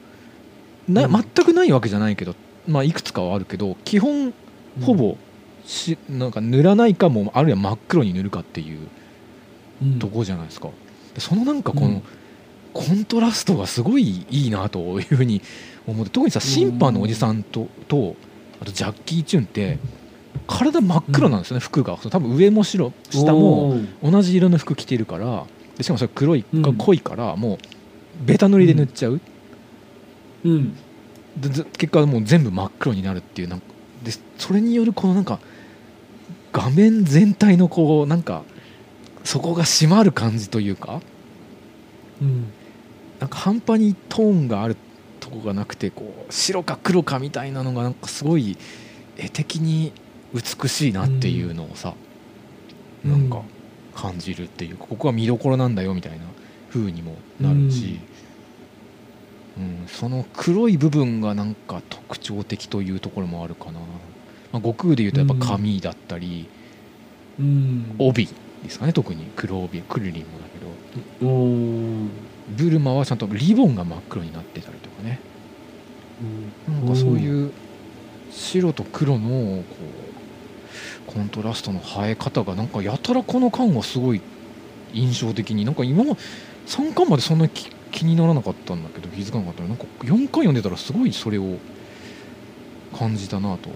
なうん。全くないわけじゃないけど、まあ、いくつかはあるけど基本ほぼしなんか塗らないかもあるいは真っ黒に塗るかっていううんとこじゃないですか。でそのなんかこのうん。コントラストがすごいいいなというふうに思って特にさ審判のおじさんととあとジャッキー・チュンって体真っ黒なんですよね、服が。多分上も白下も同じ色の服着てるからでしかもそれ黒いうん。が濃いからもうベタ塗りで塗っちゃう、うん。でず結果もう全部真っ黒になるっていうなんかでそれによるこのなんか画面全体のこうなんかそこが締まる感じというかうん。なんか半端にトーンがあるとこがなくてこう白か黒かみたいなのがなんかすごい絵的に美しいなっていうのをさ、うん。なんか感じるっていうここが見どころなんだよみたいな風にもなるし、うん。その黒い部分がなんか特徴的というところもあるかな、まあ、悟空でいうとやっぱ髪だったり、うん。帯ですかね特に黒帯クルリンもだけど。ブルマはちゃんとリボンが真っ黒になってたりとかね。なんかそういう白と黒のこうコントラストの映え方がなんかやたらこの巻はすごい印象的になんか今も3巻までそんなに気気にならなかったんだけど気づかなかった。のになんか4巻読んでたらすごいそれを感じたなと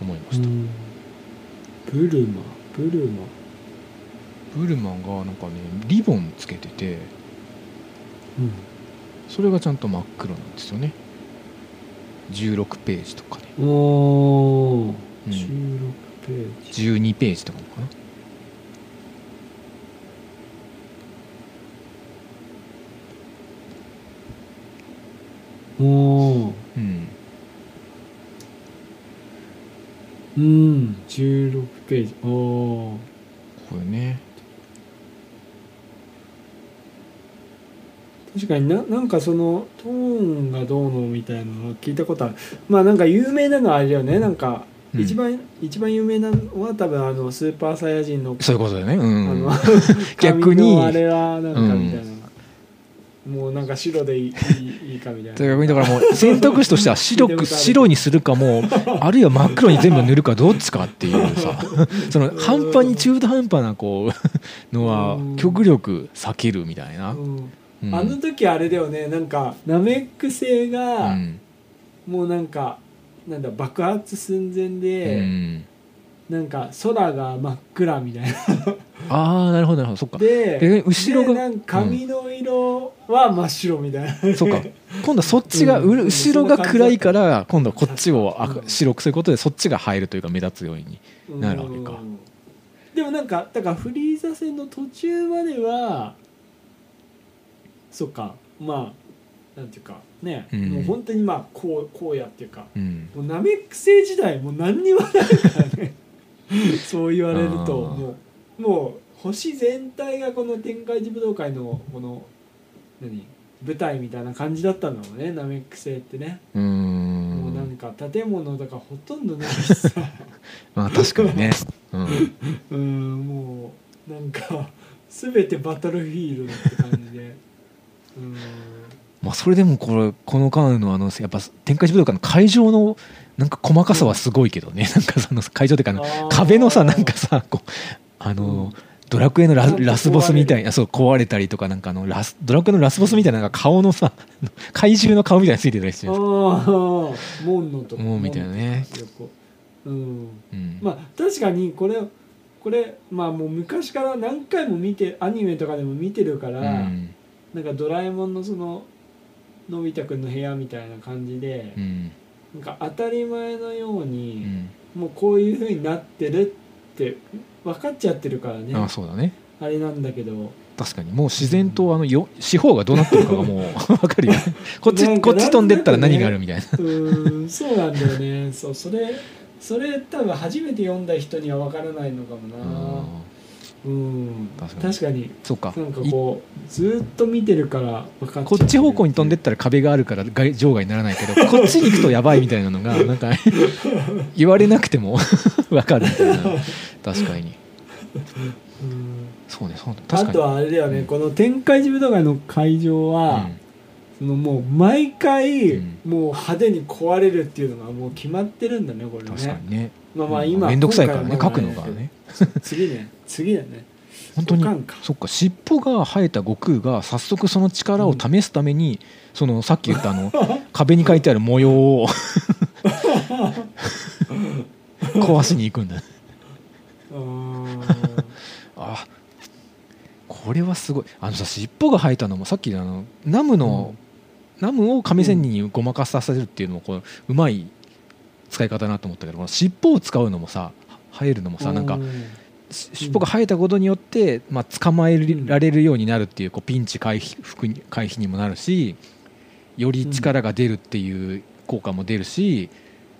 思いました、うん。ブルマ。ブルマブルマがなんかねリボンつけててうん。それがちゃんと真っ黒なんですよね。16ページとかね、おお、うん。16ページ。12ページとかかな。おおうん。うん。16ページ。おおこれね確かにななんかそのトーンがどうのみたいなのは聞いたことある。まあなんか有名なのはあれだよね。なんかうん。一番、一番有名なのは多分あのスーパーサイヤ人のそういうことだよね。うあんの 逆に。髪のあれはなんかみたいな、もうなんか白でいいいいいいかみたいな。逆にだからもう選択肢としては白く 白にするかもあるいは真っ黒に全部塗るかどっちかっていうさ。その半端に中途半端なこうのはうん。極力避けるみたいな、うんうんあの時あれだよね。なんかナメック星うがん。もうなんかなんだ爆発寸前うで、ん。なんか空が真っ暗みたいな。ああなるほどなるほど。そっか。でで後ろが髪の色は真っ白みたいな、そうか。今度はそっちが、うん。う後ろが暗いから今度はこっちを白くすることでそっちが入るというか目立つようになるわけか。うん。でもなんかだからフリーザ戦の途中まではそっか。まあなんていうか。ね、うん。もう本当にまあこうこうやっていうか。うん。もうナメック星時代もう何にもないからね。そう言われるともうもう星全体がこの天界寺武道会のこの何？舞台みたいな感じだったんだもんねナメック星ってね、もうなんんか建物とかほとんどないしさ。まあ確かにね、うん、うんもうなんか全てバトルフィールドって感じで。うんまあそれでもこれこの間のあのやっぱ天下一武道館の会場のなんか細かさはすごいけどね、なんかその会場っていうかあの壁のさなんかさこうあの、うん。ドラクエのララスボスみたいなそう壊れたりとかなんかあのラスドラクエのラスボスみたいななんか顔のさ 怪獣の顔みたいなのついてたりしてあるあ門のとこ。もうみたいなね。横うん。うん。まあ確かにこれこれまあもう昔から何回も見てアニメとかでも見てるから、うんなんかドラえもんのそののび太くんの部屋みたいな感じでう、ん。なんか当たり前のよううに、ん。もうこういう風になってるって分かっちゃってるからね。あそうだね。あれなんだけど。確かに。もう自然とあのよ四方がどうなってるかがもう 分かるよね。こっちこっち飛んでったら何があるみたいな。うーんそうなんだよね。そうそれそれ多分初めて読んだ人には分からないのかもなうん確かに。そうか。なんかいこうずーっと見てるから分かっこっち方向に飛んでったら壁があるから外場外にならないけど こっちに行くとやばいみたいなのがなんか 言われなくても 分かるみたいな。確かに。うん。そうねそうね。確かに。あとはあれだよね、うんこの天界寺武道会の会場は、そのもう毎回、うん。もう派手に壊れるっていうのがもう決まってるんだねこれうんね。確かにね。まあまあ今面倒くさいからね書くのがね。次ね。次だね。本当にそっか。尻尾が生えた悟空が早速その力を試すために、そのさっき言ったあの 壁に書いてある模様を 壊しに行くんだ。あこれはすごい。あのさ尻尾が生えたのもさっきのあのナムの、ナムを亀仙人にごまかさせるっていうのもこううまい使い方だなと思ったけどこの尻尾を使うのもさ生えるのもさなんか尻尾が生えたことによって、まあ、捕まえられるようになるっていうこうピンチ回避回避にもなるしより力が出るっていう効果も出るし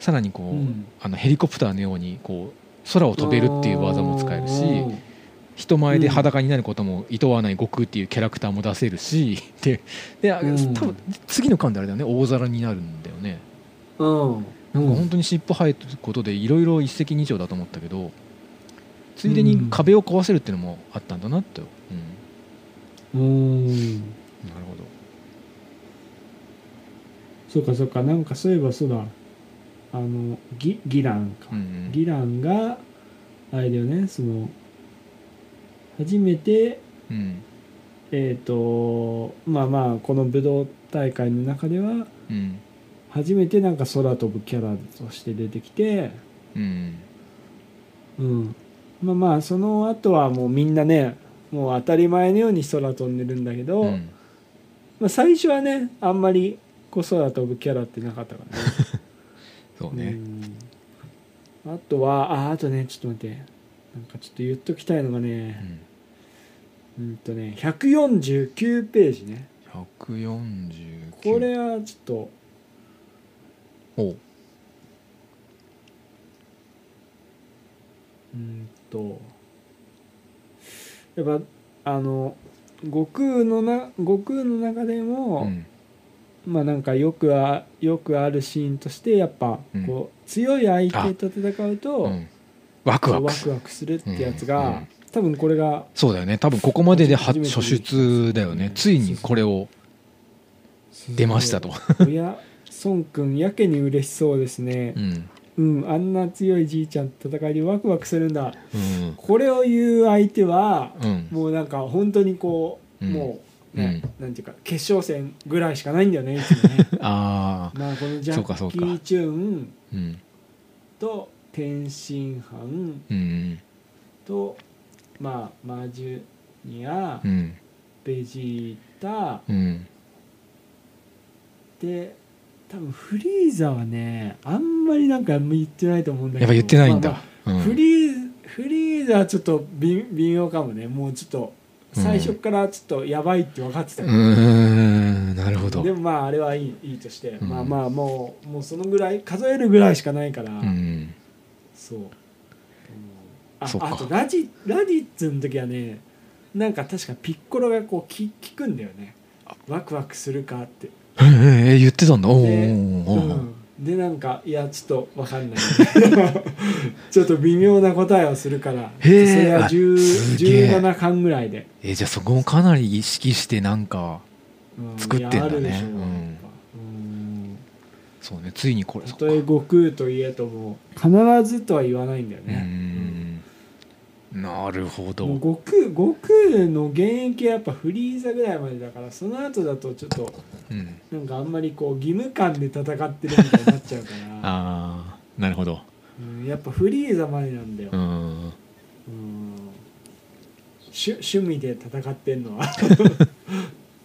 さらにこう、うん。あのヘリコプターのようにこう空を飛べるっていう技も使えるしうん人前で裸になることも厭わない悟空っていうキャラクターも出せるし でで、多分次の巻であれだよね。大皿になるんだよね。うん。なんか本当に尻尾生えてることでいろいろ一石二鳥だと思ったけどついでに壁を壊せるっていうのもあったんだなって、うん、うん。なるほど。そうかそうか。なんかそういえばそうだ。あのギギランか、うんうん。ギランがあれだよね。その初めてうん。えっ、とまあまあこの武道大会の中ではうん。初めてなんか空飛ぶキャラとして出てきてうん。うん。まあまあその後はもうみんなねもう当たり前のように空飛んでるんだけど、うん。まあ、最初はねあんまりこう空飛ぶキャラってなかったからね。そうね。うん。あとはああとねちょっと待ってなんかちょっと言っときたいのがうねん。うんとね149ページね。149これはちょっとお。ううんとやっぱあの悟空のな悟空の中でも、うん。まあなんかよくあよくあるシーンとしてやっぱうん。こう、強い相手と戦うと、うんワクワク。ワクワクするってやつが、多分これがそうだよね。多分ここまででは初出だよね。ついにこれを出ましたと。い。や孫君やけに嬉しそうですね。うん。うんあんな強いじいちゃんと戦いでワクワクするんだ。うん。これを言う相手はうん。もうなんか本当にこう、うん。もうね、なんていうか決勝戦ぐらいしかないんだよねいつもね。ああまあこのジャッキー・チューンうん。と天津飯うんとまあマジュニア、うん。ベジータ。うん。で多分フリーザはねあんまりなんか言ってないと思うんだけどやっぱ言ってないんだ、まあまあうん。フリーフリーザはちょっと微微妙かもね。もうちょっと最初からちょっとやばいって分かってたうん。なるほど。でもまああれはいいいいとして、うん。まあまあもうもうそのぐらい数えるぐらいしかないから、うんそう、うんあそっか。あとラジラディッツの時はねなんか確かピッコロがこう聞聞くんだよね。ワクワクするかって。ええ言ってたんだ。おおで,、おうん、でなんかいやちょっとわかんない。ちょっと微妙な答えをするから。へー。それはあすげえ。17巻ぐらいで、えじゃあそこもかなり意識してなんかうん。作ってんだね。いやあるでしょ。ううそうねついにこれたとえ悟空といえとも必ずとは言わないんだようね、ん。なるほど。悟空悟空の現役はやっぱフリーザぐらいまでだからその後だとちょっとうん。なんかあんまりこう義務感で戦ってるみたいになっちゃうから、ああなるほど。うん、やっぱフリーザまでなんだよ、うん。うん。趣趣味で戦ってんのは。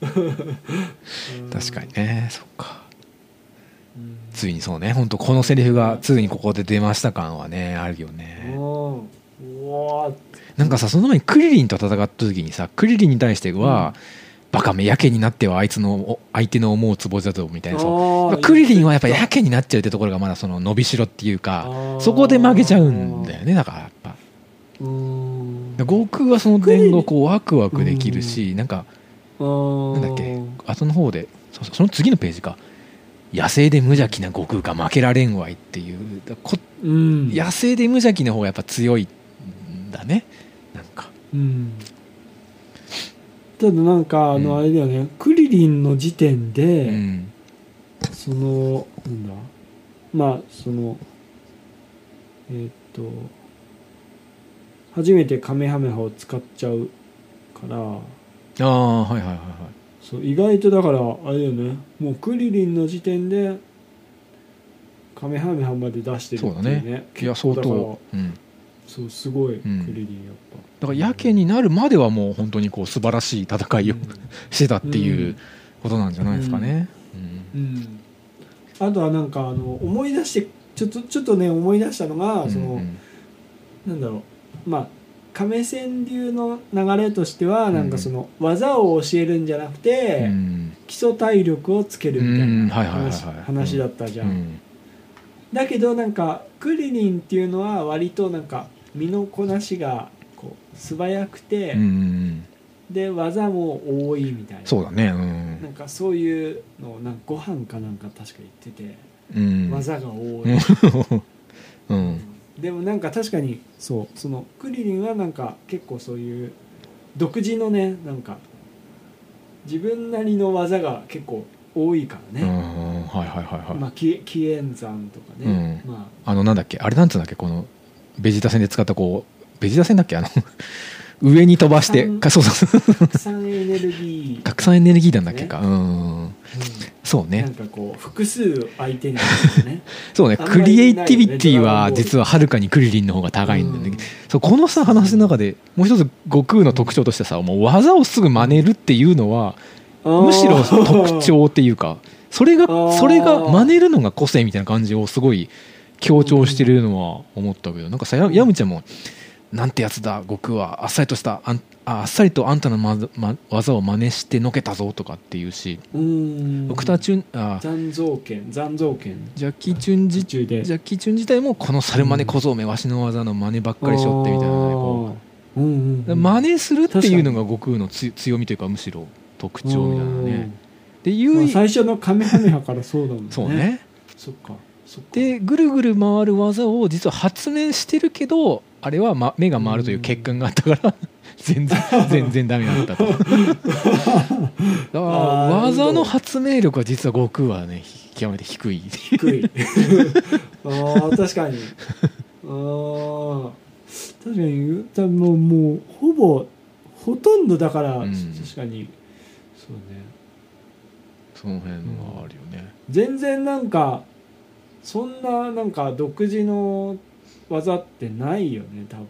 う ん確かにねそっか。うんついにそうね。本当このセリフがついにここで出ました感はねあるよね。なんかさその前にクリリンと戦った時にさクリリンに対しては、バカめやけになってはあいつのお相手の思うツボだぞみたいなさあークリリンはやっぱやけになっちゃうってところがまだその伸びしろっていうあかー。そこで負けちゃうんだよね。だからやっぱ。うん。悟空はその点をこうワクワクできるしなんかななんだっけ？後の方でそその次のページか野生で無邪気な悟空が負けられんわいっていう。うん。野生で無邪気の方がやっぱ強いんだね。なんか。うん。ただなんかあうんのあれだよね、クリリンの時点で、うん。そのなんだ？まあそのえーっと初めてカメハメハを使っちゃうから。ああはいはいはいはいそう意外とだからあれだよねもうクリリンの時点でカメハメハまで出してるっていうそうだね。ねいや相当うん。そうすごい、ん。クリリンやっだからやけになるまではもう本当にこう素晴らしい戦ぱいを してたっていうことなんじゃないですかね。うん、うん。あとはなんかあの思い出してちょっとちょっとね思い出したのが、うんその、うん。なんだろう。まあ亀川流の流れとしてはなんかその技を教えるんじゃなくて、うん。基礎体力をつけるみたいうん。な話話だったじゃん、うん。だけどなんかクリリンっていうのは割となんか身のこなしがこう素早くて、うんで技も多いみたいな。そうだね。うんなんかそういうのをなんかご飯かなんか確か言ってて、うん技が多い、うんでもなんか確かにそう。そのクリリンはなんか結構そういう独自のねなんか自分なりの技が結構多いからうんね、はいはいはいはい。まあ紀紀元山とかね、うん。まあ。のなんだっけあれなんつうんだっけこのベジータ戦で使ったこうベジータ戦だっけ？あの 上に飛ばして拡散かそうそうあ拡散エネルギー、拡散エネルギー弾だっけか。うんうんそうね。なんかこう複数相手にね。そうね。クリエイティビティは実ははるかにクリリンの方が高いんだよね、うん。そうこのさ話の中でもう一つ悟空の特徴としてさもう技をすぐ真似るっていうのはむしろ特徴っていうか それがそれが真似るのが個性みたいな感じをすごい強調してるのは思ったけどなんかさやヤムちゃんも「なんてやつだ悟空は。あっさりとしたああっさりとあんたのまずま技を真似してのけたぞ」とかっていうしうん。僕たちあ残像剣残像剣。ジャッキー・チュン自中で。ジャッキー・チュン自体もこの猿真似小僧めわしの技の真似ばっかりしょってみたいなねこう。んうんううん。真似するっていうのが悟空のつ強みというかむしろ特徴みたいなね。でうん唯一まあ最初のカメハメハからそうだもんね。そうね。そっか。でぐるぐる回る技を実は発明してるけどあれは、ま、目が回るという欠陥があったから全然 全然ダメだったと。だから技の発明力は実は悟空はね極めて低い。低い。ああ確かに。ああ確かに多分もうもうほぼほとんどだから、うん。確かに。そうね。その辺はあるよね、全然なんかそんななんか独自の技ってないよね多分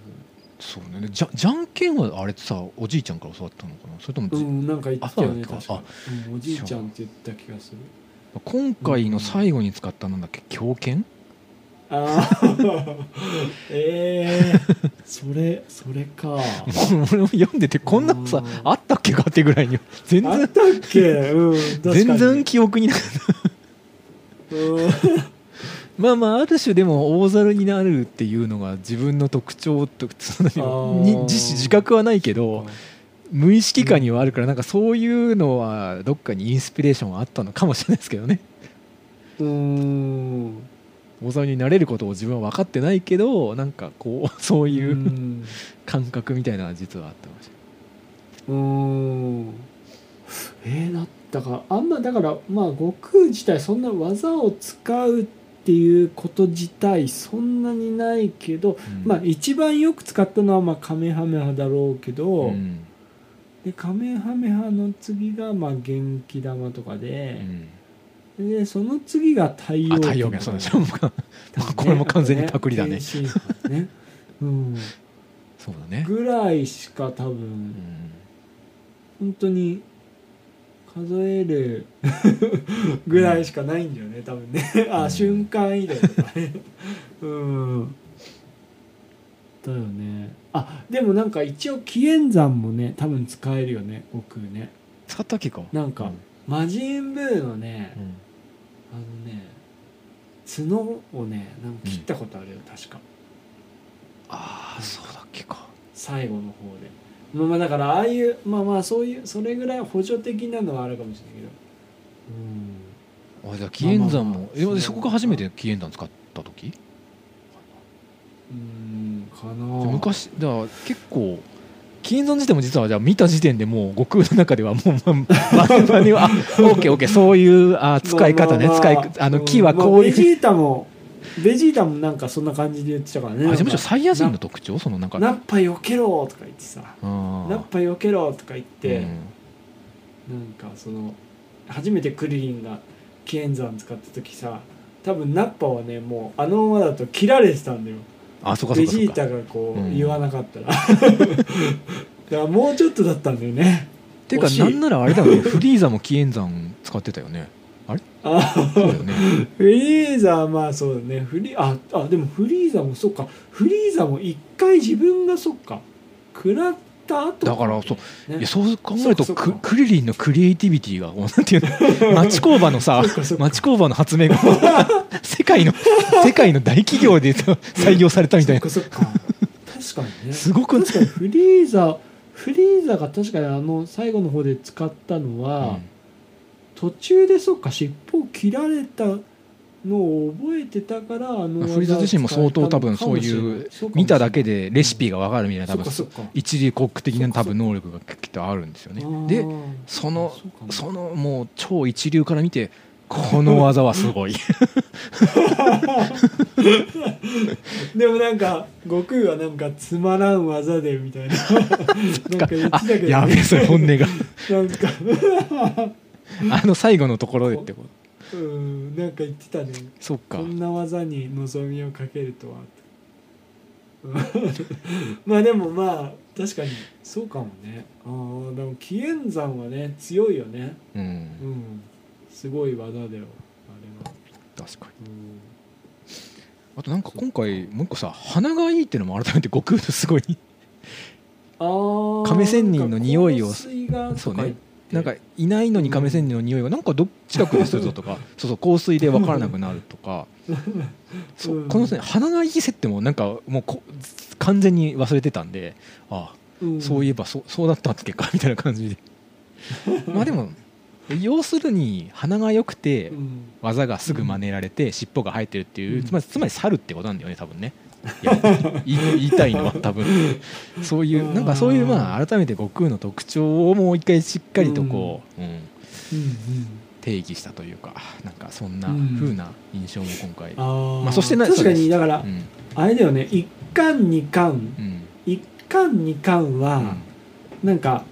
そうね。でじゃじゃんけんはあれってさおじいちゃんから教わったのかな？それともじ、うんなんか言ってたよね確かに、うん、おじいちゃんって言った気がする。今回の最後に使ったなんだっけ？狂犬？ああ ええそれそれか。俺も読んでてこんなのさうん。あったっけかってぐらいに。全然あったっけ？うん全然記憶になかった。うんまあまあある種でも大猿になるっていうのが自分の特徴とそに自自覚はないけど無意識下にはあるからなんかそういうのはどっかにインスピレーションがあったのかもしれないですけどね。うーん。大猿になれることを自分は分かってないけどなんかこう そういううん。感覚みたいなのは実はあったかもしれうーん。えー、だったかあんまだからまあ悟空自体そんな技を使うっていうこと自体そんなにないけど、うん。まあ一番よく使ったのはまあカメハメハだろうけど、うん。でカメハメハの次がまあ元気玉とかうで、ん。でその次が太陽あ太陽源そうでしょ。多分これも完全にパクリだね。ね、うん、そうだね、ぐらいしか多分うん。本当に数える ぐらいしかないんだよね多分ね。あ、うん。瞬間移動とかね。うん。だよね。あでもなんか一応紀元山もね多分使えるよね悟空ね。使ったっけかなんか魔人ブーのねうん。あのね角をねなんか切ったことあるよ、確か。ああそうだっけか。最後の方でまあまあだからああいうまあまあそういうそれぐらい補助的なのはあるかもしれないけど。うん。あじゃあ紀元山まあまあまあもえでそこが初めて紀元山使った時？うんかな。昔だから結構紀元山自体も実はじゃあ見た時点でもう悟空の中ではもうまま真似はあオッケーオッケーそういうあ使い方ねまあま使いああの木はこういうまあベジータもベジータもなんかそんな感じで言ってたからね。あじゃあむしろサイヤ人の特徴？そのなんか。ナッパ避けろとか言ってさ。ナッパ避けろとか言って、うん。なんかその初めてクリリンが紀元山使った時さ多分ナッパはねもうあのままだと切られてたんだよ。あそうかそベジータがこう、うん。言わなかったら。だからもうちょっとだったんだよね。ていうかなんならあれだよね。フリーザも紀元山使ってたよねあそうだよね。フリーザはまあそうだね。フリああでもフリーザもそっか。フリーザも一回自分がそっか。食らった後。だからそう。ね。いやそう考えるとククリリンのクリエイティビティがなんていうの？町工場のさ町工場の発明が 世界の 世界の大企業で採用されたみたいな。確かにね。すごく確かにフリーザフリーザが確かにあの最後の方で使ったのは、途中でそっか尻尾を切られたのを覚えてたからあのうんフリーザ自身も相当多分そういう見ただけでレシピが分かるみたいな多分一流コック的な多分能力がきっとあるんですよね。でそのそのもう超一流から見てこの技はすごい。でもなんか悟空はなんかつまらん技でみたいな。なんか言ってあたけど、ね、やべえそれ本音が。なんか あの最後のところでってこと。うんなんか言ってたね。そっか。こんな技に望みをかけるとは。う んまあでもまあ確かに。そうかもね。ああでも紀元山はね強いよね。うん。うん。すごい技だよあれは。確かに。うん。あとなんか今回もう一個さ鼻がいいっていうのも改めて悟空のすごい亀仙人の匂いを。香水がとか言ってなんかいないのに亀仙人の匂いがなんかど近くでするぞとか。そうそう香水で分からなくなるとか。そこの、ね、鼻がいい設定もなんかもうこ完全に忘れてたんであうん。そういえばそうそうだったっけかみたいな感じで。まあでも要するに鼻が良くてうん。技がすぐ真似られて尻尾が生えてるっていう、うん。つまりつまり猿ってことなんだよね多分ね言い 言いたいのは多分。そういうなんかそういうまあ改めて悟空の特徴をもう一回しっかりとこう、うん。うん。うん定義したというかなんかそんなうん。風な印象も今回、あー。まあそしてな確かにだからうん。あれだよね。一巻二巻。うん。一巻二巻はなんか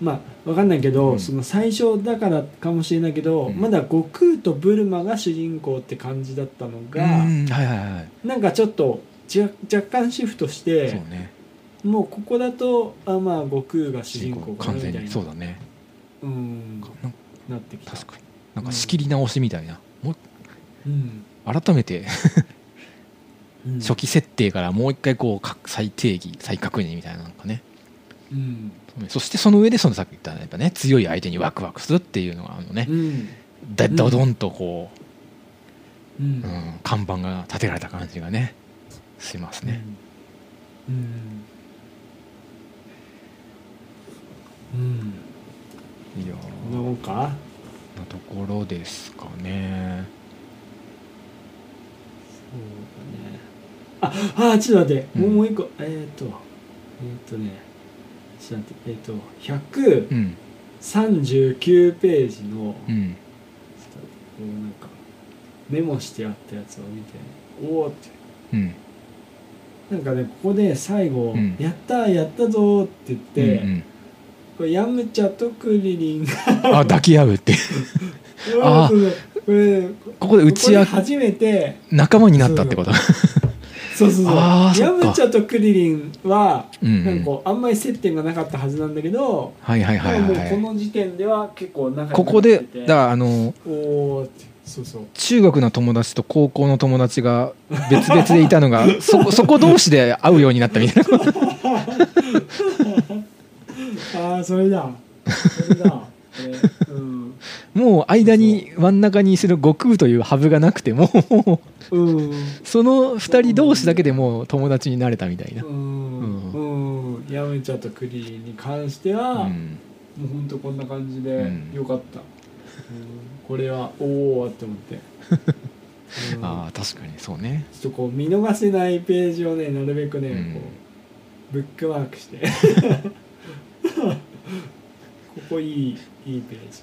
まあわかんないけど、うん。その最初だからかもしれないけど、うん。まだ悟空とブルマが主人公って感じだったのが、うん。はいはいはい。なんかちょっとじゃ若干シフトしてね。もうここだとあまあ悟空が主主人公かなみたいな。そうだね。うん。なってきた。確かに。なんか仕切り直しみたいな。もううん。改めて。うん。初期設定からもう一回こうか再定義再確認みたいななんかね。うん。そしてその上でそのさっき言ったやっぱね強い相手にワクワクするっていうのがあのね。うん。だドドンとこうん。う、うん、看板が立てられた感じがねしますね、うん。うん。いやこん。なかなところですかねそうだねああちょっと待って、もう一個えっ、とえっ、とねちょっと待ってえっ、とうん。139ページの、ちょっとこうなん。かメモしてあったやつを見ておおってうん。なんかねここで最後「うん。やったーやったぞ」って言って、うんこれヤムチャとクリリンがうん、あ抱き合うって。あ。ーそうそう。これここで打ち合ここで初めて仲間になったってこと。そうそうそう。あーそっか。ヤムチャとクリリンはうんなんかこうあんまり接点がなかったはずなんだけど、はいはいはいもうこはい。の時点では結構仲良くなここでだからあのおおって中学の友達と高校の友達が別々でいたのが そこそこ同士で会うようになったみたいな。ああそれだそれだこれうん。もう間に真ん中にする悟空というハブがなくてもその2人同士だけでもう友達になれたみたいな、うん。うん。ヤムチャとクリに関しては、もうん、うほんとこんな感じでうん。よかった、う んこれはおおって思って、う んああ確かにそうね。ちょっとこう見逃せないページをねなるべくね、うん。こうブックマークして。ここいいいいページ、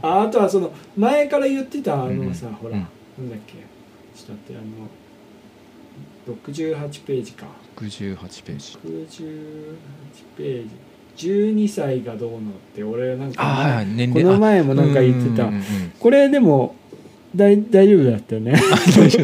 ああとはその前から言ってたあのさ、ほら、うん。なんだっけ。ちょっと待ってあの68ページか。68ページ。68ページ12歳がどうのって俺なんかはいはい年こ齢の前もなんか言ってた。うんうんうんうん。これでも大大丈夫だったよね。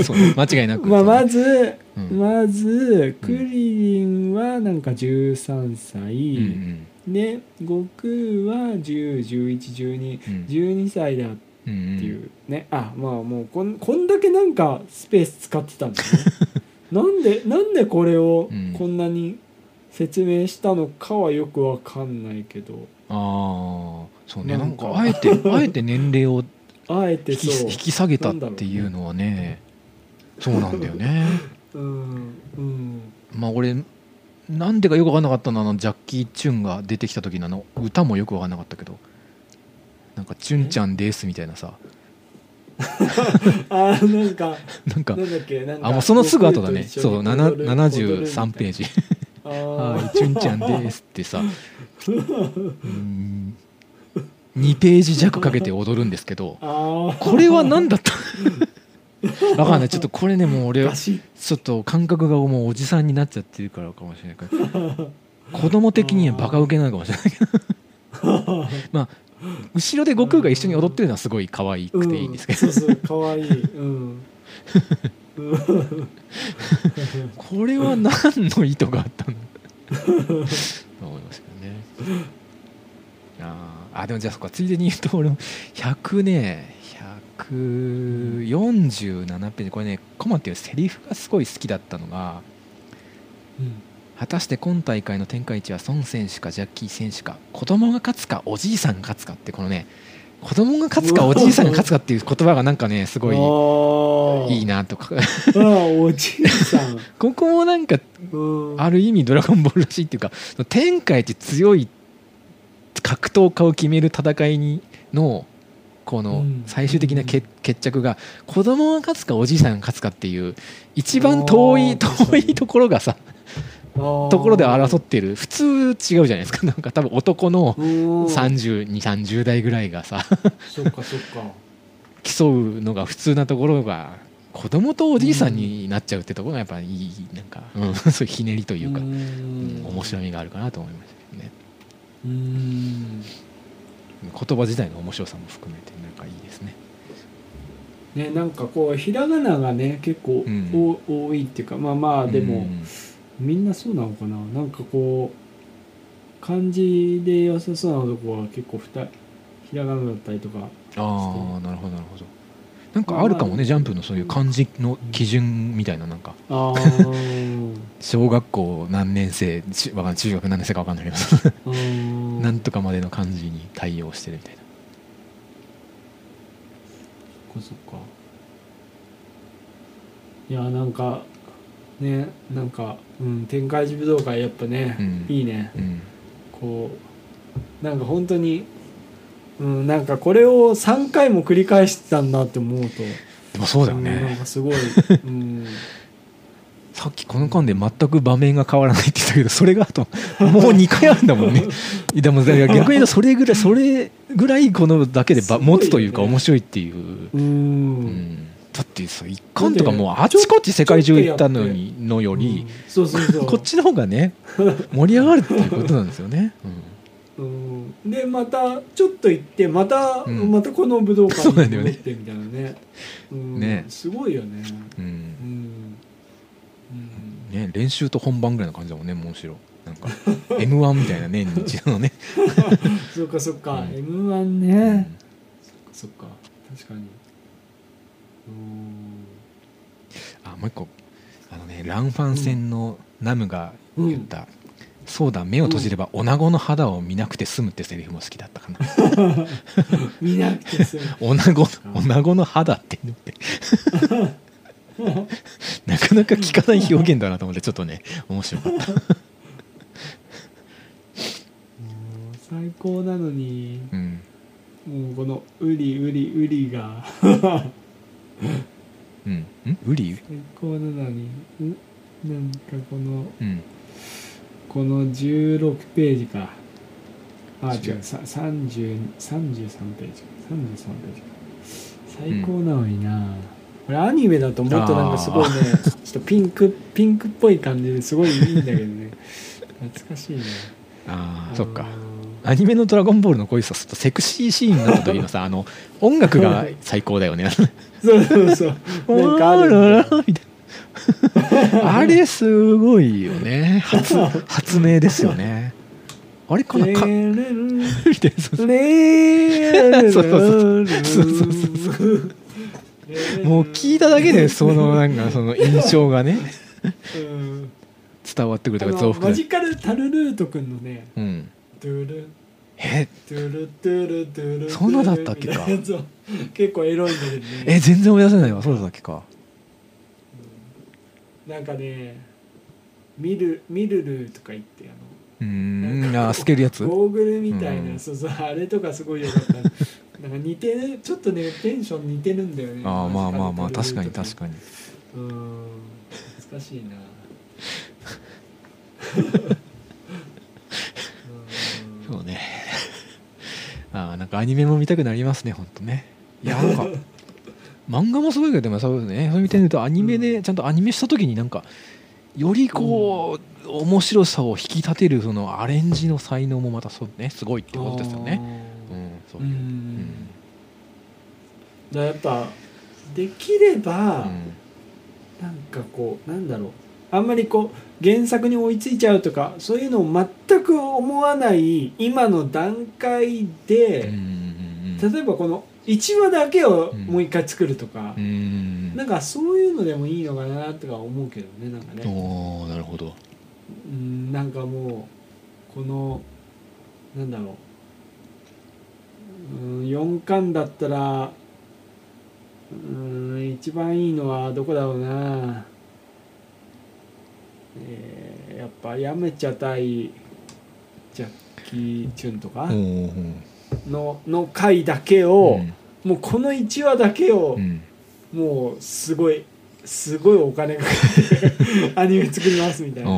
そう。ね間違いなく。まあまず、ずうん。まずクリリンはなんか13歳、うんで悟空は10111212うん。12歳だっうんうんていうね、あまあもうこんこんだけなんかスペース使ってたんだね。なんでなんでこれをうん。こんなに説明したのかはよくわかんないけど。ああそうね。ななんんかかあえてあえて年齢をあえて引きそう。引き下げたっていうのはねそうなんだよね。うんうん。まあ俺なんでかよく分かんなかったのはあのジャッキー・チュンが出てきた時のあの歌もよく分かんなかったけど。なんか「チュンちゃんです」みたいなさ。あーなんか なんかなんだっけなんかあもうそのすぐ後だね。そうなな踊る73ページ「あはいーチュンちゃんです」ってさ。うん。2ページ弱かけて踊るんですけどこれは何だった？わかんない。ちょっとこれねもう俺ちょっと感覚がもうおじさんになっちゃってるからかもしれないけど。子供的にはバカウケなのかもしれないけど。まあ後ろで悟空が一緒に踊ってるのはすごい可愛くていいんですけど、うん、そうそうかわい。うん これは何の意図があったの？と思いますけどね。あーあでもじゃあそっかついでに言うと俺も100ね147ページ。これねコマっていうセリフがすごい好きだったのが果たして今大会の天下一は孫選手かジャッキー選手か子供が勝つかおじいさんが勝つかってこのね子供が勝つかおじいさんが勝つかっていう言葉がなんかねすごいいいななとか。おじいさん、ここもなんかうん、ある意味ドラゴンボールらしいっていうか天下一強い格闘家を決める戦いにのこのうん。最終的な決決着が子供が勝つかおじいさんが勝つかっていう一番遠い遠いところがさとところで争ってる。普通違うじゃないですか。なんか多分男のうん。3230代ぐらいがさ。そっかそっか。競うのが普通なところが子供とおじいさんになっちゃうってところがやっぱいいなんか、うん、そういうひねりというか、う面白みがあるかなと思いました。ねうん。言葉自体の面白さも含めてなんかいいですね。ねなんかこうひらがながね結構うん。お多いっていうかまあまあでも、うんみんなそうなのかななんかこう漢字で良さそうなとこは結構ふたひらがなだったりとかああなるほどなるほど。なんかあるかもねジャンプのそういう漢字の基準みたいななんか。あ 小学校何年生ちわ中学何年生か分かんないけど。あなんとかまでの漢字に対応してるみたいな。そっかそっか。いやなんかねなんか、うん、天界寺武道会やっぱね、うん。いいね。うん。こうなんか本当にうんなんかこれを3回も繰り返してたんだって思うとでもそうだよんなんねかすごい、うん、さっきこの間で全く場面が変わらないって言ったけどそれがあともう2回あるんだもんね。でもだから逆に言うとそれぐらいそれぐらいこのだけで持つというか面白いっていう、ううんんだってさ一巻とかもうあちこち世界中行ったのにのより、そうそうそう。こっちの方がね 盛り上がるっていうことなんですよね、うん、でまたちょっと行ってまた、うん。またこの武道館に戻ってみたいなね。うん、ね。すごいよね。うん。ね、練習と本番ぐらいの感じだもんねむしろなんか m 1みたいな年に一度のね、そっかそっか、うん。M 1うね、んそっか。確かにもう一個あのねランファン戦のナムがうん言った、そうだ目を閉じれば女子の肌を見なくて済むってセリフも好きだったかな。見なくて済む。女子女子の肌って言って。なかなか聞かない表現だなと思ってちょっとね面白かった、もう最高なのにうん。もうこのウリウリウリがうん、ん。ウリ最高なのにうなんかこのうん。この16ページか。あ違う。違う。さ30 33ページか。33ページか。最高なのにな、これアニメだともっとなんかすごいね。ちょっとピンクピンクっぽい感じですごいいいんだけどね。懐かしいね。ああそっか。あアニメの「ドラゴンボール」のこういうセクシーシーンになった時のさ あの音楽が最高だよね。ーそうそうそう。なんかあるみたいな。あれすごいよね。発発明ですよね。あれかな？かみたいな。そうそうそうそうルそうそう。もう聞いただけでそのなんかその印象がね。うん。伝わってくるとか増幅。剤マジカルタルルートくんのねうんえ？ドゥルドゥルドゥル。そんなだったっけか？結構エロいんだけどね。え全然思い出せないわ。そうだっけか？なんかねミルミルルとか言ってあうーなんあ透けるやつ？のゴーグルみたいな、うん。そうそうあれとかすごいよかった。なんか似てるちょっとねテンション似てるんだよね。ああまあまあまあ確かに確かに。うん。難しいな。う んそうね。ああなんかアニメも見たくなりますね本当ね。いやなんか漫画もすごいけどでもそうねそういう意味で言うとアニメでちゃんとアニメした時になんかよりこう、面白さを引き立てるそのアレンジの才能もまたそうねすごいってことですよね。うんそうううん。ん。だやっぱできれば、なんかこうなんだろう。あんまりこう原作に追いついちゃうとかそういうのを全く思わない今の段階で、ん例えばこの1話だけをうんもう一回作るとかう、ん。なんかそういうのでもいいのかなとか思うけどねなんかね。おおなるほど。うんなんかもうこのなんだろう。うん4巻だったらうん一番いいのはどこだろうなえーやっぱやめちゃ対ジャッキー・チュンとかのの回だけを、もうこの1話だけをうん。もうすごいすごいお金かけてアニメ作りますみたいな。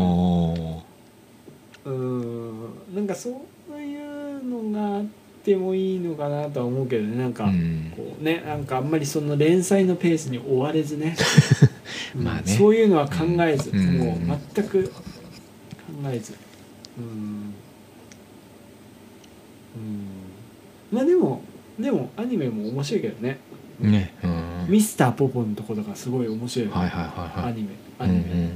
うん。なんかそういうのがあってもいいのかなとは思うけどね。なんか、うん。こうねなんかあんまりその連載のペースに追われずね。う んまあね。そういうのは考えず、うん。もう全く考えず。うん。うん。まあでもでもアニメも面白いけどね。ね。うん。ミスターポポのとことかすごい面白いはいはいはいはい。アニメ。アニメ、うん。うんうん。うん。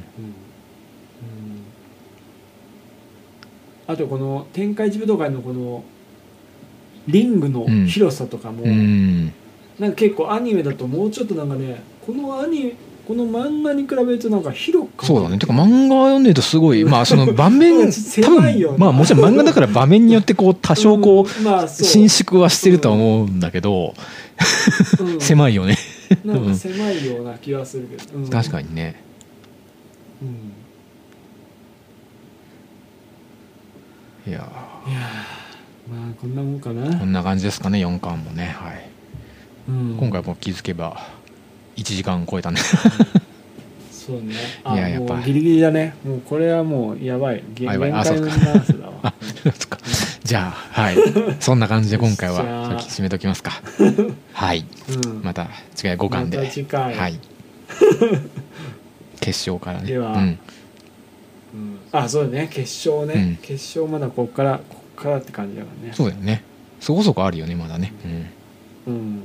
あとこの天下一武道会のこのリングの広さとかも、うん。なんか結構アニメだともうちょっとなんかねこのアニこの漫画に比べるとなんか広くそうだね。てか漫画読んでるとすごいまあその場面多 狭いよ分まあもちろん漫画だから場面によってこう多少こうん。まあう。伸縮はしてるとは思うんだけど うん。狭いよね。なんか狭いような気はするけど、うん。確かにね。うん。いやいやー。まあこんなもんかーこな、んな感じですかね4巻もね。はい。うん。今回も気づけば1時間超えたね。そうね。あいややっぱ。ギリギリだね。もうこれはもうやばい。限やばい。あ界の長さだわ。あそっか。じゃあはい。そんな感じで今回は 先締めときますか。はい。うん。また違い5巻で。また次回。はい。決勝からね。では。うん。うん。あそうだね。決勝ね、うん。決勝まだこっからこっからって感じだからね。そうだよね。そこそこあるよねまだね。うん。うん。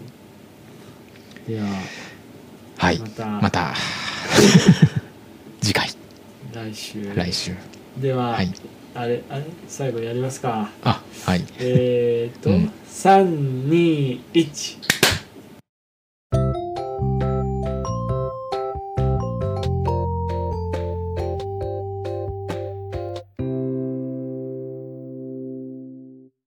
でははい。また。また。次回。来週。来週。では、はい。あれあれ？最後やりますか。あはい。えー、っと、うん。321